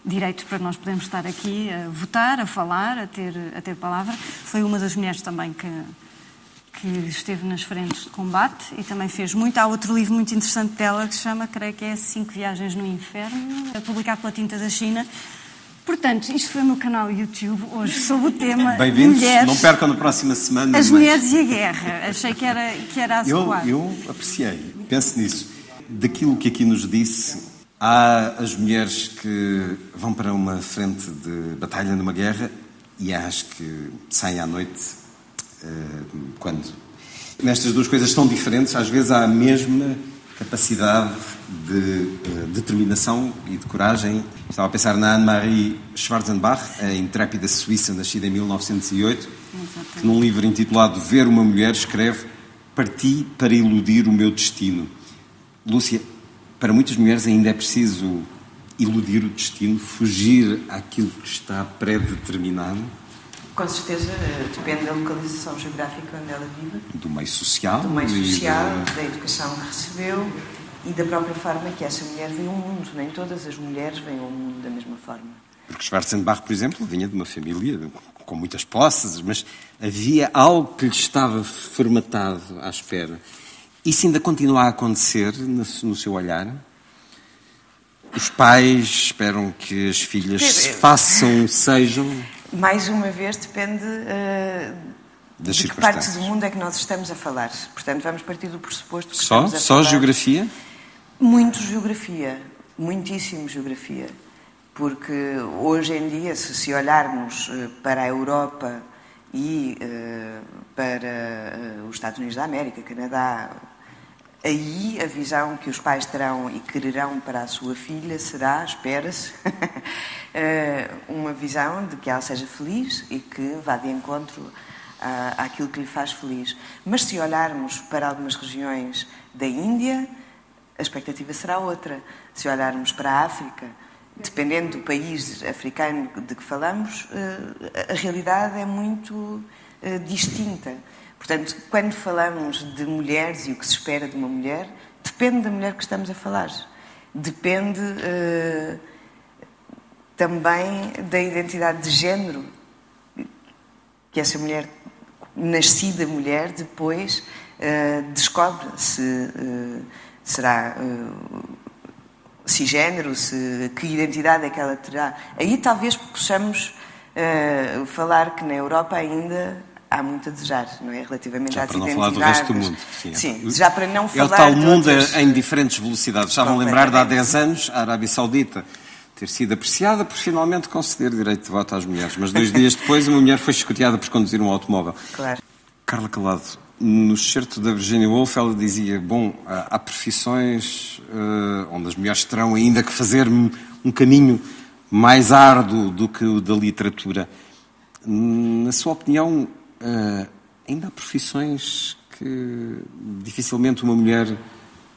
[SPEAKER 19] direitos para nós podermos estar aqui a votar, a falar, a ter, a ter palavra. Foi uma das mulheres também que, que esteve nas frentes de combate e também fez muito. Há outro livro muito interessante dela que se chama, creio que é Cinco Viagens no Inferno, publicado pela Tinta da China. Portanto, isto foi o meu canal YouTube hoje sobre o tema
[SPEAKER 17] Bem-vindos,
[SPEAKER 19] mulheres,
[SPEAKER 17] não percam na próxima semana.
[SPEAKER 19] As mulheres e a guerra. Achei que era, que era
[SPEAKER 17] adequado. Eu, eu apreciei, penso nisso. Daquilo que aqui nos disse, Há as mulheres que vão para uma frente de batalha numa guerra e há as que saem à noite uh, quando. Nestas duas coisas tão diferentes, às vezes há a mesma capacidade de uh, determinação e de coragem. Estava a pensar na Anne-Marie Schwarzenbach, a intrépida suíça nascida em 1908, que num livro intitulado Ver uma Mulher escreve Parti para iludir o meu destino. Lúcia, para muitas mulheres ainda é preciso iludir o destino, fugir àquilo que está pré-determinado?
[SPEAKER 20] Com certeza, eh, depende da localização geográfica onde ela vive.
[SPEAKER 17] Do meio social.
[SPEAKER 20] Do meio social, da... da educação que recebeu e da própria forma que essa mulher vê o mundo. Nem todas as mulheres veem o mundo da mesma forma.
[SPEAKER 17] Porque Schwarzenbach, por exemplo, vinha de uma família com muitas posses, mas havia algo que lhe estava formatado à espera. Isso ainda continua a acontecer no, seu olhar? Os pais esperam que as filhas se façam, sejam?
[SPEAKER 20] Mais uma vez, depende uh, das de que parte do mundo é que nós estamos a falar. Portanto, vamos partir do pressuposto que
[SPEAKER 17] só,
[SPEAKER 20] estamos a
[SPEAKER 17] só
[SPEAKER 20] falar...
[SPEAKER 17] Geografia?
[SPEAKER 20] Muito geografia, muitíssimo geografia. Porque hoje em dia, se, se olharmos uh, para a Europa e uh, para os Estados Unidos da América, Canadá, Aí a visão que os pais terão e quererão para a sua filha será, espera-se, eh, uma visão de que ela seja feliz e que vá de encontro àquilo que lhe faz feliz. Mas se olharmos para algumas regiões da Índia, a expectativa será outra. Se olharmos para a África, dependendo do país africano de que falamos, eh, a realidade é muito eh, distinta. Portanto, quando falamos de mulheres e o que se espera de uma mulher, depende da mulher que estamos a falar. Depende uh, também da identidade de género que essa mulher, nascida mulher, depois uh, descobre se uh, será cisgênero, se, que identidade é que ela terá. Aí talvez possamos falar que na Europa ainda há muito a desejar, não é? Relativamente
[SPEAKER 17] já
[SPEAKER 20] às
[SPEAKER 17] para não falar do resto do mundo.
[SPEAKER 20] Sim, Sim já para não
[SPEAKER 17] falar. É o tal mundo outras... em diferentes velocidades. Já vão lembrar de há 10 anos, a Arábia Saudita
[SPEAKER 23] ter sido apreciada por finalmente conceder direito de voto às mulheres. Mas dois dias depois, uma mulher foi escoteada por conduzir um automóvel.
[SPEAKER 20] Claro.
[SPEAKER 23] Carla Calado, no certo da Virginia Woolf, ela dizia: Bom, há, profissões uh, onde as mulheres terão ainda que fazer um caminho mais árduo do que o da literatura. Na sua opinião, uh, ainda há profissões que dificilmente uma mulher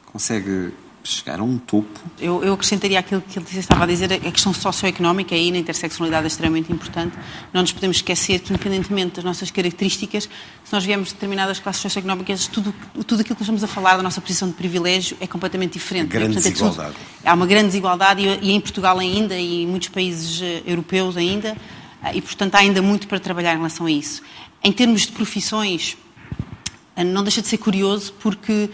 [SPEAKER 23] consegue chegar a um topo.
[SPEAKER 21] Eu, eu acrescentaria aquilo que ele estava a dizer, a questão socioeconómica aí na interseccionalidade é extremamente importante. Não nos podemos esquecer que, independentemente das nossas características, se nós viemos de determinadas classes socioeconómicas, tudo, tudo aquilo que estamos a falar da nossa posição de privilégio é completamente diferente.
[SPEAKER 23] Grande
[SPEAKER 21] Portanto,
[SPEAKER 23] desigualdade.
[SPEAKER 21] É há uma grande desigualdade e, e em Portugal ainda e em muitos países eh, europeus ainda, eh, e portanto há ainda muito para trabalhar em relação a isso. Em termos de profissões, eh, não deixa de ser curioso porque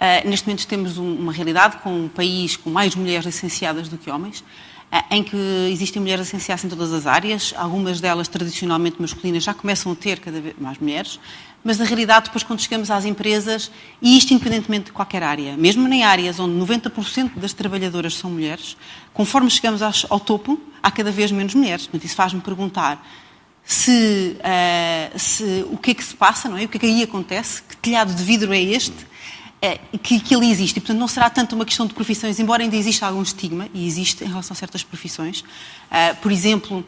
[SPEAKER 21] Uh, neste momento temos um, uma realidade com um país com mais mulheres licenciadas do que homens, uh, em que existem mulheres licenciadas em todas as áreas, algumas delas tradicionalmente masculinas já começam a ter cada vez mais mulheres, mas na realidade depois quando chegamos às empresas, e isto independentemente de qualquer área, mesmo em áreas onde 90% das trabalhadoras são mulheres, conforme chegamos ao topo, há cada vez menos mulheres. Portanto, isso faz-me perguntar se, uh, se, o que é que se passa, não é? O que é que aí acontece? Que telhado de vidro é este? é, que, que ele existe. E, portanto, não será tanto uma questão de profissões, embora ainda exista algum estigma, e existe em relação a certas profissões. Uh, por exemplo,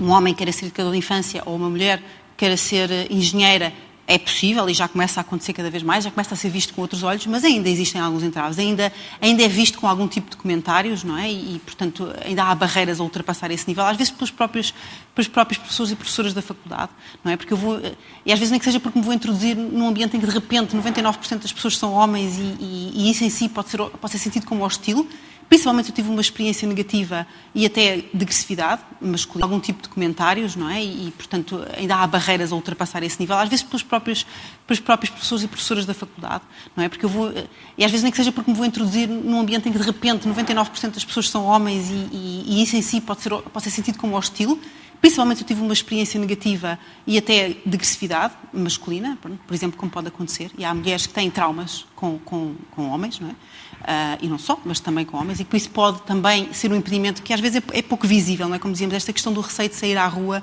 [SPEAKER 21] um homem queira ser educador de infância ou uma mulher queira ser engenheira é possível e já começa a acontecer cada vez mais, já começa a ser visto com outros olhos, mas ainda existem alguns entraves, ainda, ainda é visto com algum tipo de comentários, não é? E, portanto, ainda há barreiras a ultrapassar esse nível, às vezes pelos próprios, pelos próprios professores e professoras da faculdade, não é? Porque eu vou, e às vezes nem que seja porque me vou introduzir num ambiente em que de repente 99% das pessoas são homens e, e, e isso em si pode ser, pode ser sentido como hostil, Principalmente eu tive uma experiência negativa e até de agressividade masculina, algum tipo de comentários, não é? E, portanto, ainda há barreiras a ultrapassar esse nível, às vezes pelos próprios, pelos próprios professores e professoras da faculdade, não é? Porque eu vou, e às vezes nem que seja porque me vou introduzir num ambiente em que de repente 99% das pessoas são homens e, e, e isso em si pode ser, pode ser sentido como hostil, Principalmente eu tive uma experiência negativa e até de agressividade masculina, por exemplo, como pode acontecer. E há mulheres que têm traumas com, com, com homens, não é? Uh, e não só, mas também com homens, e por isso pode também ser um impedimento que às vezes é, é pouco visível, não é? Como dizíamos, esta questão do receio de sair à rua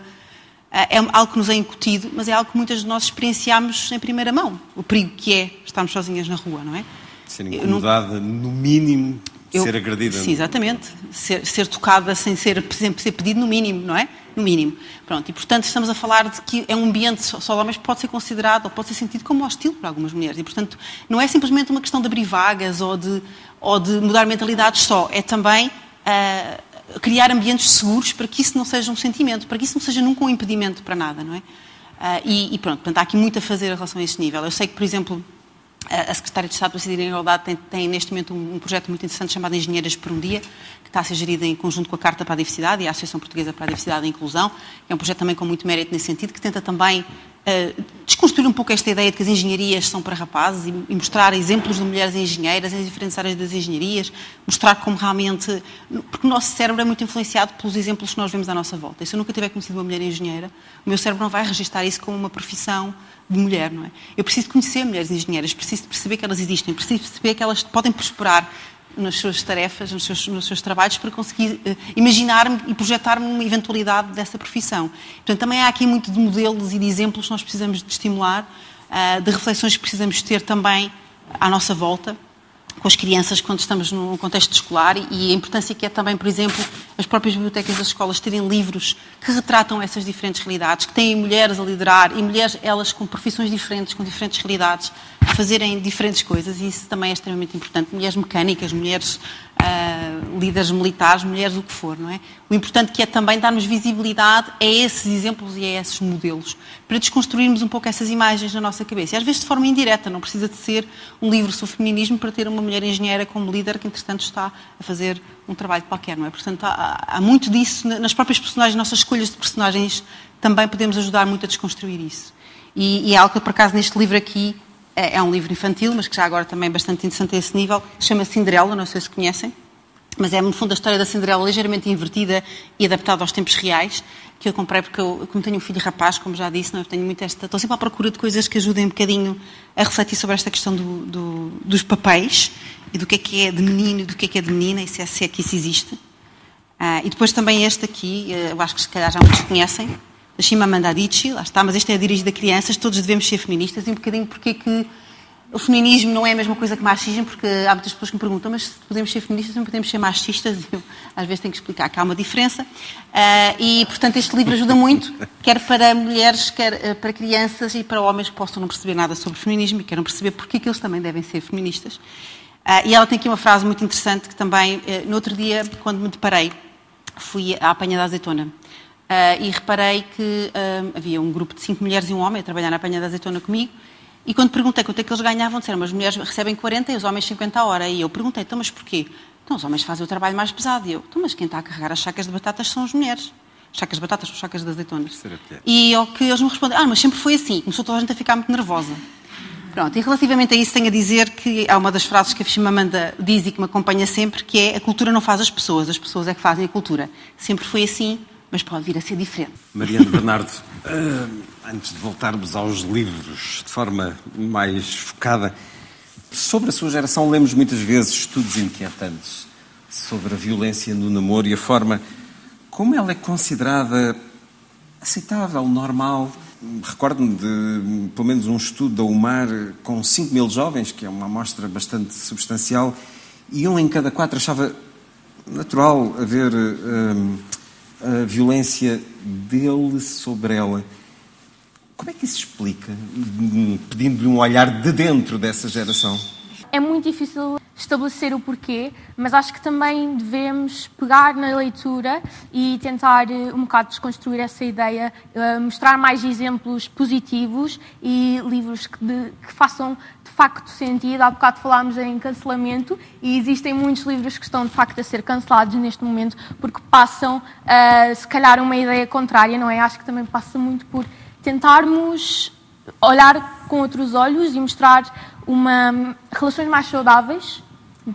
[SPEAKER 21] uh, é algo que nos é incutido, mas é algo que muitas de nós experienciamos em primeira mão. O perigo que é estarmos sozinhas na rua, não é?
[SPEAKER 23] Ser incomodada, não... no mínimo, eu, ser agredida.
[SPEAKER 21] Sim, exatamente. Ser, ser tocada sem ser, sempre ser pedido no mínimo, não é? No mínimo. Pronto, e portanto estamos a falar de que é um ambiente só, só de homens que pode ser considerado ou pode ser sentido como hostil por algumas mulheres. E portanto não é simplesmente uma questão de abrir vagas ou de, ou de mudar mentalidades só, é também uh, criar ambientes seguros para que isso não seja um sentimento, para que isso não seja nunca um impedimento para nada, não é? Uh, e, e, pronto, portanto, há aqui muito a fazer em relação a esse nível. Eu sei que, por exemplo, a Secretária de Estado a Cidadania e Igualdade tem, tem, neste momento um, um, projeto muito interessante chamado Engenheiras por um Dia, que está a ser gerido em conjunto com a Carta para a Diversidade e a Associação Portuguesa para a Diversidade e a Inclusão. É um projeto também com muito mérito nesse sentido, que tenta também uh, desconstruir um pouco esta ideia de que as engenharias são para rapazes e, e, mostrar exemplos de mulheres engenheiras em diferentes áreas das engenharias, mostrar como realmente. Porque o nosso cérebro é muito influenciado pelos exemplos que nós vemos à nossa volta. E se eu nunca tiver conhecido uma mulher engenheira, o meu cérebro não vai registrar isso como uma profissão de mulher, não é? Eu preciso conhecer mulheres engenheiras, preciso perceber que elas existem, preciso perceber que elas podem prosperar nas suas tarefas, nos seus, nos seus trabalhos, para conseguir uh, imaginar-me e projetar-me uma eventualidade dessa profissão. Portanto, também há aqui muito de modelos e de exemplos que nós precisamos de estimular, uh, de reflexões que precisamos ter também à nossa volta, com as crianças quando estamos num contexto escolar e a importância que é também, por exemplo, as próprias bibliotecas das escolas terem livros que retratam essas diferentes realidades, que têm mulheres a liderar e mulheres, elas com profissões diferentes, com diferentes realidades, a fazerem diferentes coisas e isso também é extremamente importante. Mulheres mecânicas, mulheres uh, líderes militares, mulheres, o que for, não é? O importante que é também darmos visibilidade a esses exemplos e a esses modelos, para desconstruirmos um pouco essas imagens na nossa cabeça. E às vezes de forma indireta, não precisa de ser um livro sobre feminismo para ter uma mulher engenheira como líder que, entretanto, está a fazer um trabalho qualquer, não é? Portanto, há, há muito disso nas próprias personagens, nossas escolhas de personagens, também podemos ajudar muito a desconstruir isso. E, e é algo que, por acaso, neste livro aqui, é, é um livro infantil, mas que já agora também é bastante interessante a esse nível, chama Cinderela, não sei se conhecem, mas é, no fundo, a história da Cinderela ligeiramente invertida e adaptada aos tempos reais, que eu comprei porque eu, como tenho um filho rapaz, como já disse, não, eu tenho muito esta, estou sempre à procura de coisas que ajudem um bocadinho a refletir sobre esta questão do, do, dos papéis e do que é que é de menino e do que é que é de menina, e se é, se é que isso existe. Uh, e depois também este aqui, uh, eu acho que se calhar já muitos conhecem, Shimamanda Adichie, lá está, mas este é dirigido a crianças, todos devemos ser feministas, e um bocadinho porque que o feminismo não é a mesma coisa que machismo, porque há muitas pessoas que me perguntam, mas podemos ser feministas, não podemos ser machistas, eu às vezes tenho que explicar que há uma diferença. Uh, e, portanto, este livro ajuda muito, quer para mulheres, quer uh, para crianças e para homens que possam não perceber nada sobre feminismo e queiram perceber porque que eles também devem ser feministas. Uh, e ela tem aqui uma frase muito interessante que também, no outro dia, quando me deparei, fui à apanha da azeitona. E reparei que havia um grupo de cinco mulheres e um homem a trabalhar na apanha da azeitona comigo, e quando perguntei quanto é que eles ganhavam, disseram, as mulheres recebem 40 e os homens 50 a hora. E eu perguntei, então, mas porquê? Então, os homens fazem o trabalho mais pesado. E eu, então, mas quem está a carregar as chacas de batatas são as mulheres. Chacas de batatas ou chacas de azeitonas. E ao que eles me respondem, ah, mas sempre foi assim. Começou toda a gente a ficar muito nervosa. Pronto, e relativamente a isso tenho a dizer que há uma das frases que a Fishimamanda diz e que me acompanha sempre, que é a cultura não faz as pessoas, as pessoas é que fazem a cultura. Sempre foi assim, mas pode vir a ser diferente.
[SPEAKER 17] Mariana Bernardo, uh, antes de voltarmos aos livros de forma mais focada, sobre a sua geração lemos muitas vezes estudos inquietantes sobre a violência no namoro e a forma como ela é considerada aceitável, normal. Recordo-me de pelo menos um estudo da UMAR com 5 mil jovens, que é uma amostra bastante substancial, e um em cada quatro achava natural haver uh, a violência dele sobre ela. Como é que isso explica? Pedindo-lhe um olhar de dentro dessa geração.
[SPEAKER 22] É muito difícil estabelecer o porquê, mas acho que também devemos pegar na leitura e tentar eh, um bocado desconstruir essa ideia, eh, mostrar mais exemplos positivos e livros que, de, que façam facto sentido. Há bocado falámos em cancelamento e existem muitos livros que estão de facto a ser cancelados neste momento porque passam, uh, se calhar, uma ideia contrária, não é? Acho que também passa muito por tentarmos olhar com outros olhos e mostrar uma, relações mais saudáveis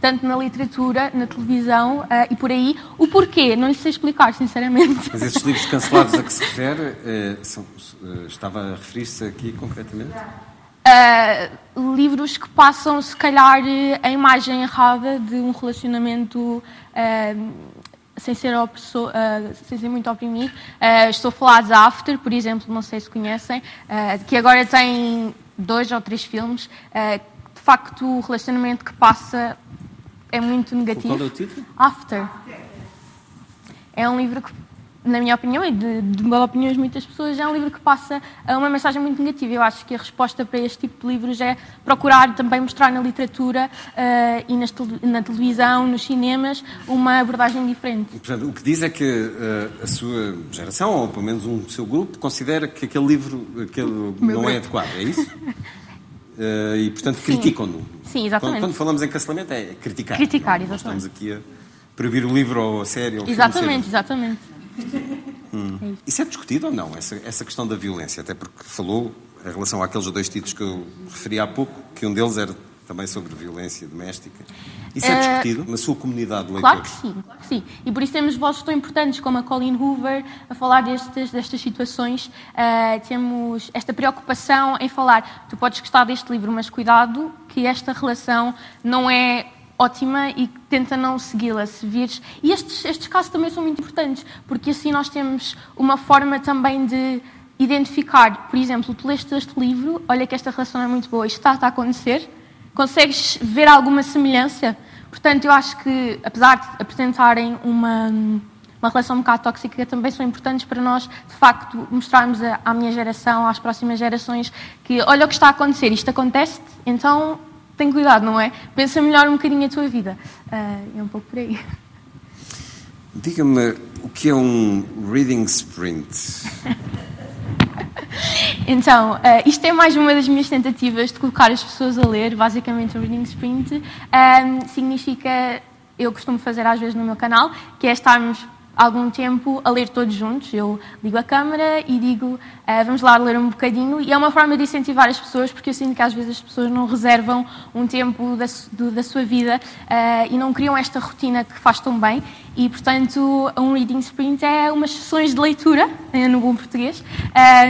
[SPEAKER 22] tanto na literatura, na televisão uh, e por aí. O porquê, não lhe sei explicar, sinceramente.
[SPEAKER 17] Mas esses livros cancelados a que se refere, uh, são, uh, estava a referir-se aqui concretamente?
[SPEAKER 22] uh, livros que passam, se calhar, a imagem errada de um relacionamento uh, sem, ser opressor, uh, sem ser muito oprimido. estou a falar de After, por exemplo, não sei se conhecem, que agora tem dois ou três filmes. Facto, o relacionamento que passa é muito negativo.
[SPEAKER 17] Qual é o título?
[SPEAKER 22] After. É um livro que na minha opinião e de, de opiniões de muitas pessoas, é um livro que passa uma mensagem muito negativa. Eu acho que a resposta para este tipo de livros é procurar também mostrar na literatura uh, e nas, na televisão, nos cinemas, uma abordagem diferente.
[SPEAKER 17] Portanto, o que diz é que uh, a sua geração, ou pelo menos um seu grupo, considera que aquele livro aquele não é adequado, é isso? Uh, e, portanto, criticam-no.
[SPEAKER 22] Sim, exatamente.
[SPEAKER 17] Quando, quando, falamos em cancelamento, é criticar.
[SPEAKER 22] Criticar, exatamente.
[SPEAKER 17] Nós estamos aqui a proibir o livro ou a série ou o
[SPEAKER 22] Exatamente, filme, exatamente.
[SPEAKER 17] Hum. Isso é discutido ou não, essa, essa questão da violência? Até porque falou em relação àqueles dois títulos que eu referi há pouco, que um deles era também sobre violência doméstica. Isso é, é discutido na sua comunidade de
[SPEAKER 22] leitores? Claro que sim, claro que sim. E por isso temos vozes tão importantes como a Colleen Hoover a falar destas, destas situações. Uh, temos esta preocupação em falar, tu podes gostar deste livro, mas cuidado que esta relação não é ótima e tenta não segui-la se vires. E estes, estes casos também são muito importantes, porque assim nós temos uma forma também de identificar, por exemplo, tu leste este livro, olha que esta relação é muito boa, isto está, está a acontecer, consegues ver alguma semelhança? Portanto, eu acho que, apesar de apresentarem uma, uma relação um bocado tóxica, também são importantes para nós, de facto, mostrarmos à minha geração, às próximas gerações, que olha o que está a acontecer, isto acontece, então tem cuidado, não é? Pensa melhor um bocadinho a tua vida. Uh, é um pouco por aí.
[SPEAKER 17] Diga-me o que é um reading sprint?
[SPEAKER 22] então, uh, isto é mais uma das minhas tentativas de colocar as pessoas a ler. Basicamente, o reading sprint um, significa, eu costumo fazer às vezes no meu canal, que é estarmos algum tempo a ler todos juntos. Eu ligo a câmara e digo, uh, vamos lá ler um bocadinho. E é uma forma de incentivar as pessoas, porque eu sinto que às vezes as pessoas não reservam um tempo da, do, da sua vida uh, e não criam esta rotina que faz tão bem. E, portanto, um reading sprint é umas sessões de leitura, eh, no bom português,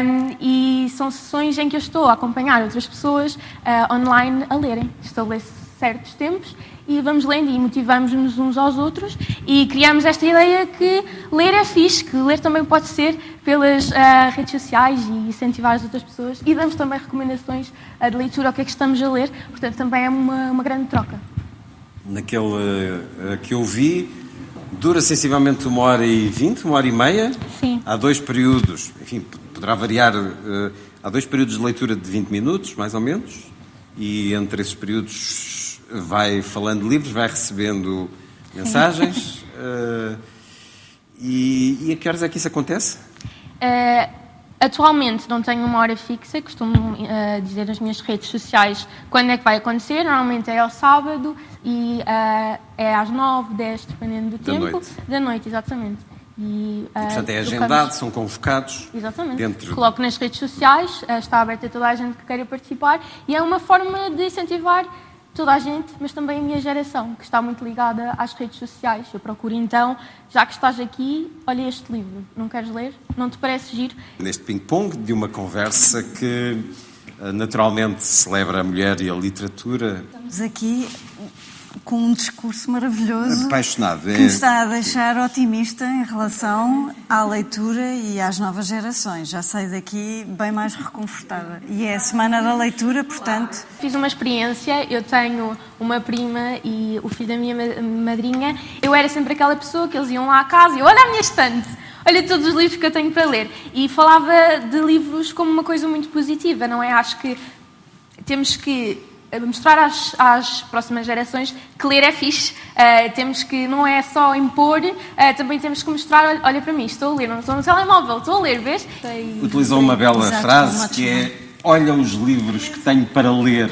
[SPEAKER 22] um, e são sessões em que eu estou a acompanhar outras pessoas uh, online a lerem. Estou a ler certos tempos e vamos lendo e motivamos-nos uns aos outros e criamos esta ideia que ler é fixe, que ler também pode ser pelas uh, redes sociais e incentivar as outras pessoas e damos também recomendações uh, de leitura ao que é que estamos a ler, portanto também é uma, uma grande troca.
[SPEAKER 17] Naquele uh, que eu vi, dura sensivelmente uma hora e vinte, uma hora e meia.
[SPEAKER 22] Sim.
[SPEAKER 17] Há dois períodos, enfim, poderá variar, há dois períodos de leitura de 20 minutos, mais ou menos, e entre esses períodos vai falando livros, vai recebendo mensagens. Uh, e, e a que horas é que isso acontece?
[SPEAKER 22] Uh, atualmente não tenho uma hora fixa, costumo uh, dizer nas minhas redes sociais quando é que vai acontecer. Normalmente é ao sábado e é às 9, 10, dependendo do
[SPEAKER 17] da
[SPEAKER 22] tempo.
[SPEAKER 17] Noite.
[SPEAKER 22] Da noite, exatamente. E,
[SPEAKER 17] uh, Portanto, é agendado, são convocados.
[SPEAKER 22] Exatamente.
[SPEAKER 17] Dentro...
[SPEAKER 22] Coloco nas redes sociais, está aberto a toda a gente que queira participar e é uma forma de incentivar toda a gente, mas também a minha geração, que está muito ligada às redes sociais. Eu procuro então, já que estás aqui, olha este livro, não queres ler? Não te parece giro?
[SPEAKER 17] Neste ping-pong de uma conversa que uh, naturalmente celebra a mulher e a literatura.
[SPEAKER 19] Estamos aqui com um discurso maravilhoso.
[SPEAKER 17] Apaixonado.
[SPEAKER 19] Que me está a deixar otimista em relação à leitura e às novas gerações. Já saio daqui bem mais reconfortada. E é a Semana da Leitura, portanto.
[SPEAKER 22] Fiz uma experiência, eu tenho uma prima e o filho da minha madrinha. Eu era sempre aquela pessoa que eles iam lá à casa e olha a minha estante olha todos os livros que eu tenho para ler. E falava de livros como uma coisa muito positiva, não é? Acho que temos que mostrar às, às, próximas gerações que ler é fixe. Uh, temos que, não é só impor, uh, também temos que mostrar, olha, olha, para mim, estou a ler, não estou no telemóvel, estou a ler, vês?
[SPEAKER 17] Utilizou uma bela Exato, frase que é, olha os livros que tenho para ler.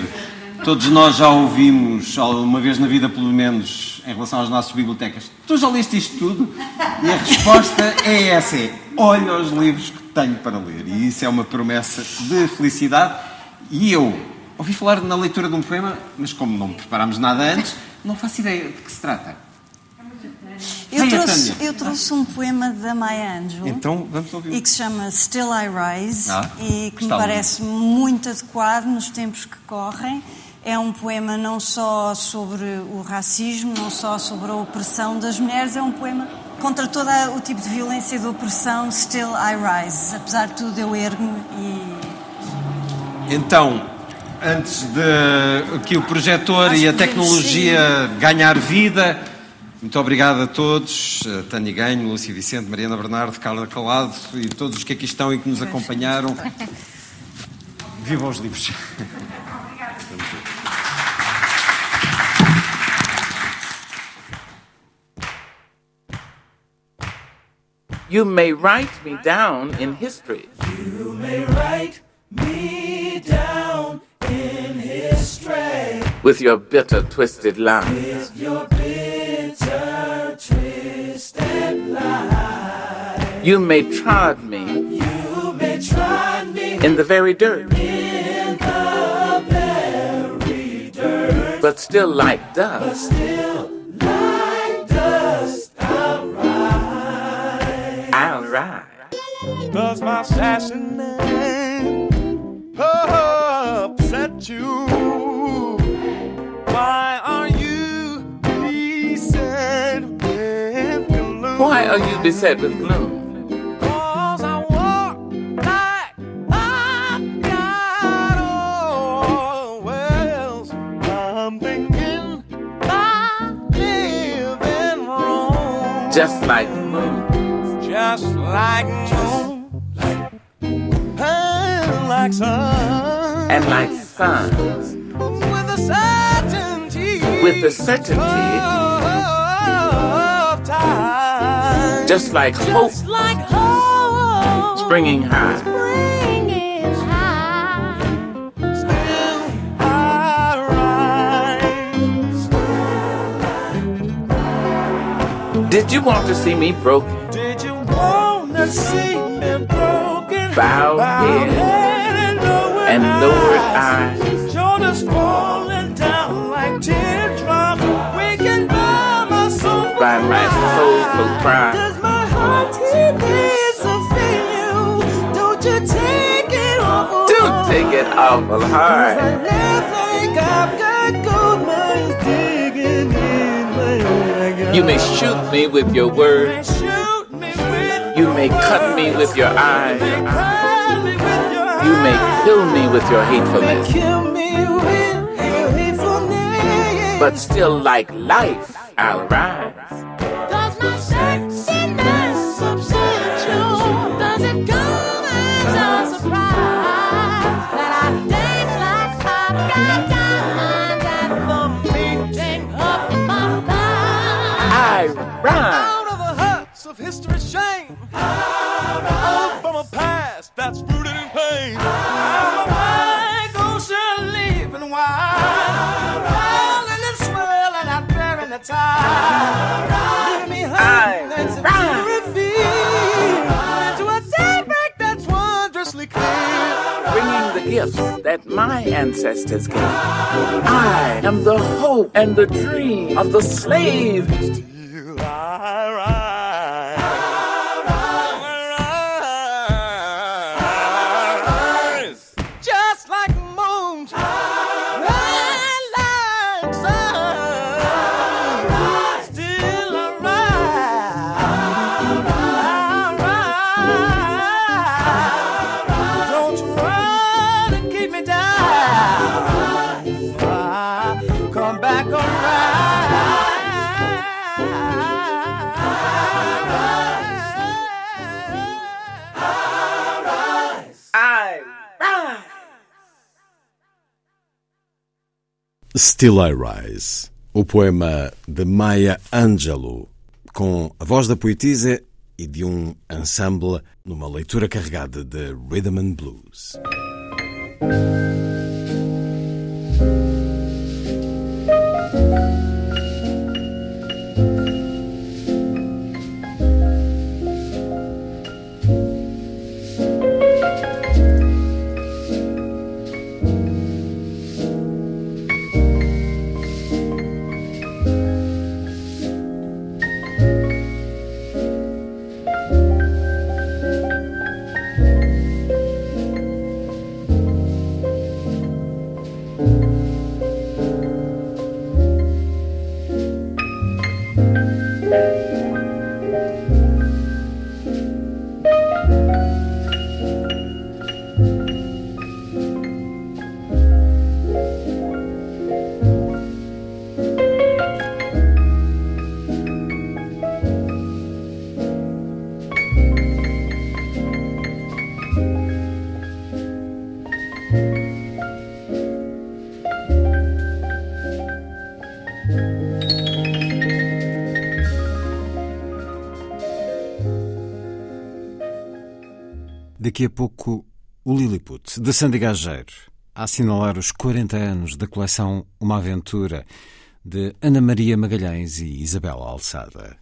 [SPEAKER 17] Todos nós já ouvimos, uma vez na vida pelo menos, em relação às nossas bibliotecas, tu já leste isto tudo? E a resposta é essa, é, olha os livros que tenho para ler. E isso é uma promessa de felicidade. E eu, Ouvi falar na leitura de um poema, mas como não preparámos nada antes, não faço ideia de que se trata.
[SPEAKER 19] Eu trouxe, eu trouxe, um poema da Maya Angelou.
[SPEAKER 17] Então, vamos ouvir.
[SPEAKER 19] E que se chama Still I Rise
[SPEAKER 17] ah,
[SPEAKER 19] e que me parece muito adequado nos tempos que correm. É um poema não só sobre o racismo, não só sobre a opressão das mulheres, é um poema contra todo o tipo de violência e de opressão. Still I Rise. Apesar de tudo, eu ergo-me e.
[SPEAKER 17] Então, antes de que o projetor Acho e a tecnologia ganhar vida. Muito obrigado a todos, a Tânia Ganho, Lúcia Vicente, Mariana Bernardo, Carla Calado e todos os que aqui estão e que nos acompanharam. Vivam os livros.
[SPEAKER 24] You may write me down in history.
[SPEAKER 25] You may write me down in history.
[SPEAKER 24] With your bitter, twisted lies.
[SPEAKER 25] With your bitter, twisted lies.
[SPEAKER 24] You may trod me.
[SPEAKER 25] You may trod me.
[SPEAKER 24] In the very dirt.
[SPEAKER 25] In the very dirt.
[SPEAKER 24] But still like dust.
[SPEAKER 25] But still like dust, I'll rise.
[SPEAKER 24] I'll rise.
[SPEAKER 25] Does my assassin oh, at. Why are you beset with gloom?
[SPEAKER 24] Why are you beset with gloom? Just like moon.
[SPEAKER 25] Just like moon. Like, and like sun.
[SPEAKER 24] And like sun.
[SPEAKER 25] With the certainty.
[SPEAKER 24] With the certainty.
[SPEAKER 25] Of time.
[SPEAKER 24] Just like hope.
[SPEAKER 25] Just like hope.
[SPEAKER 24] Springing high.
[SPEAKER 25] Springing high. Still I rise.
[SPEAKER 24] Did you want to see me broken?
[SPEAKER 25] Did you want to see me broken?
[SPEAKER 24] Bowed cry.
[SPEAKER 25] Does my heart needs to feel you? Don't you take it awful
[SPEAKER 24] Do take it awful hard.
[SPEAKER 25] I think I've got good money. You may shoot me with your words. You may cut me with your eyes. You may kill me with your hatefulness. But still, like life, I'll rise.
[SPEAKER 24] My
[SPEAKER 25] ancestors gave. I am the hope and the dream of the slave.
[SPEAKER 24] Still I Rise,
[SPEAKER 3] o poema de Maya Angelou, com a voz da poetisa e de um ensemble numa leitura carregada de rhythm and blues. Daqui a pouco, o Lilliput, de Sandy Gageiro, a assinalar os 40 anos da coleção Uma Aventura, de Ana Maria Magalhães e Isabela Alçada.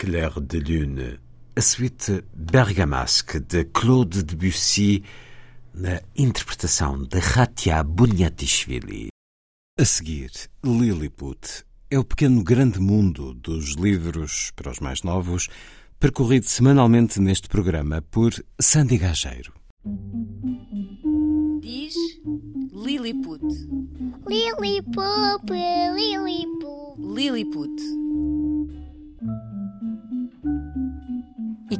[SPEAKER 3] Clair de Lune, a suíte bergamasque de Claude Debussy na interpretação de Ratia Bunyatishvili. A seguir, Lilliput é o pequeno grande mundo dos livros para os mais novos, percorrido semanalmente neste programa por Sandy Gageiro.
[SPEAKER 26] Diz Lilliput.
[SPEAKER 27] Lilliput, Lilliput.
[SPEAKER 26] Lilliput.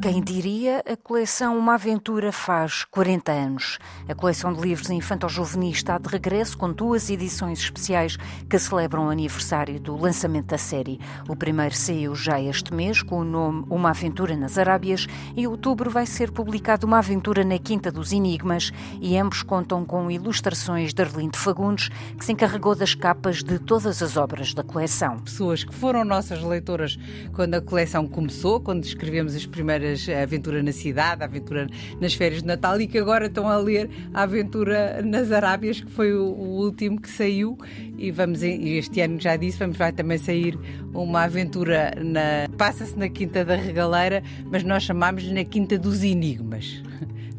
[SPEAKER 28] Quem diria, a coleção Uma Aventura faz 40 anos. A coleção de livros infantil-juvenis está de regresso com duas edições especiais que celebram o aniversário do lançamento da série. O primeiro saiu já este mês com o nome Uma Aventura nas Arábias e em outubro vai ser publicado Uma Aventura na Quinta dos Enigmas e ambos contam com ilustrações de Arlindo Fagundes, que se encarregou das capas de todas as obras da coleção.
[SPEAKER 29] Pessoas que foram nossas leitoras quando a coleção começou, quando escrevemos as primeiras a Aventura na Cidade, a Aventura nas Férias de Natal e que agora estão a ler a Aventura nas Arábias, que foi o, o último que saiu. E vamos este ano já disse, vamos vai também sair uma aventura na passa-se na Quinta da Regaleira, mas nós chamamos na Quinta dos Enigmas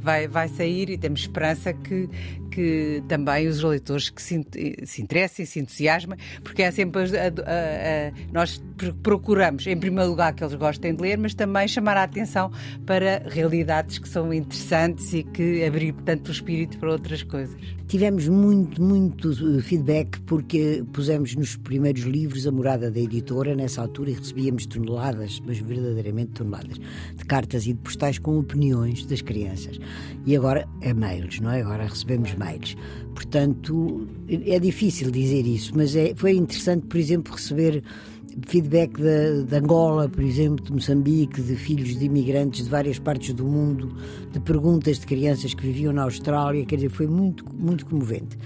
[SPEAKER 29] vai, vai sair e temos esperança que, que também os leitores que se, se interessem, se entusiasmem, porque é sempre a, a, a, nós procuramos, em primeiro lugar, que eles gostem de ler, mas também chamar a atenção para realidades que são interessantes e que abrir tanto o espírito para outras coisas.
[SPEAKER 30] Tivemos muito, muito feedback porque pusemos nos primeiros livros a morada da editora nessa altura e recebíamos toneladas, mas verdadeiramente toneladas, de cartas e de postais com opiniões das crianças. E agora é mails, não é? Agora recebemos mails. Portanto, é difícil dizer isso, mas é, foi interessante, por exemplo, receber feedback de Angola, por exemplo, de Moçambique, de filhos de imigrantes de várias partes do mundo, de perguntas de crianças que viviam na Austrália, quer dizer, foi muito, muito comovente.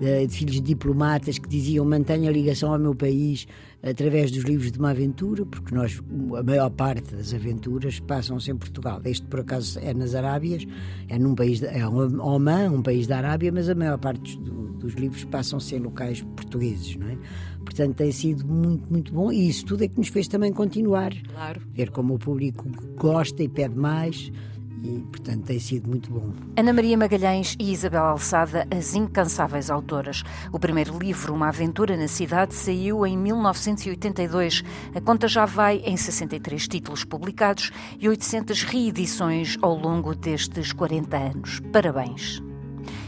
[SPEAKER 30] De filhos de diplomatas que diziam mantenha a ligação ao meu país através dos livros de uma aventura, porque nós, a maior parte das aventuras passam-se em Portugal. Este, por acaso, é nas Arábias, é num país, é Oman, um país da Arábia, mas a maior parte do, dos livros passam-se em locais portugueses, não é? Portanto, tem sido muito, muito bom e isso tudo é que nos fez também continuar.
[SPEAKER 28] Claro.
[SPEAKER 30] Ver como o público gosta e pede mais e, portanto, tem sido muito bom.
[SPEAKER 28] Ana Maria Magalhães e Isabel Alçada, as incansáveis autoras. O primeiro livro, Uma Aventura na Cidade, saiu em 1982. A conta já vai em 63 títulos publicados e 800 reedições ao longo destes 40 anos. Parabéns!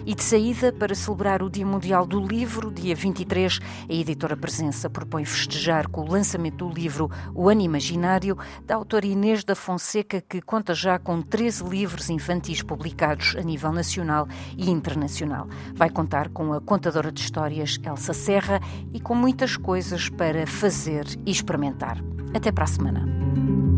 [SPEAKER 28] E de saída, para celebrar o Dia Mundial do Livro, dia 23, a editora Presença propõe festejar com o lançamento do livro O Ano Imaginário, da autora Inês da Fonseca, que conta já com 13 livros infantis publicados a nível nacional e internacional. Vai contar com a contadora de histórias Elsa Serra e com muitas coisas para fazer e experimentar. Até para a semana.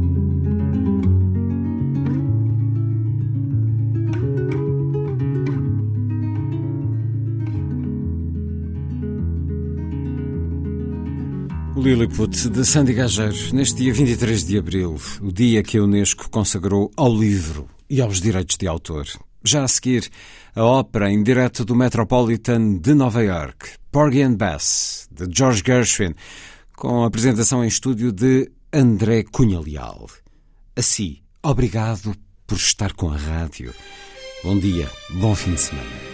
[SPEAKER 3] Lilliput, de Sandy Gageiro, neste dia 23 de abril, o dia que a Unesco consagrou ao livro e aos direitos de autor. Já a seguir, a ópera em direto do Metropolitan de Nova York, Porgy and Bess, de George Gershwin, com a apresentação em estúdio de André Cunha Leal. Assim, obrigado por estar com a rádio. Bom dia, bom fim de semana.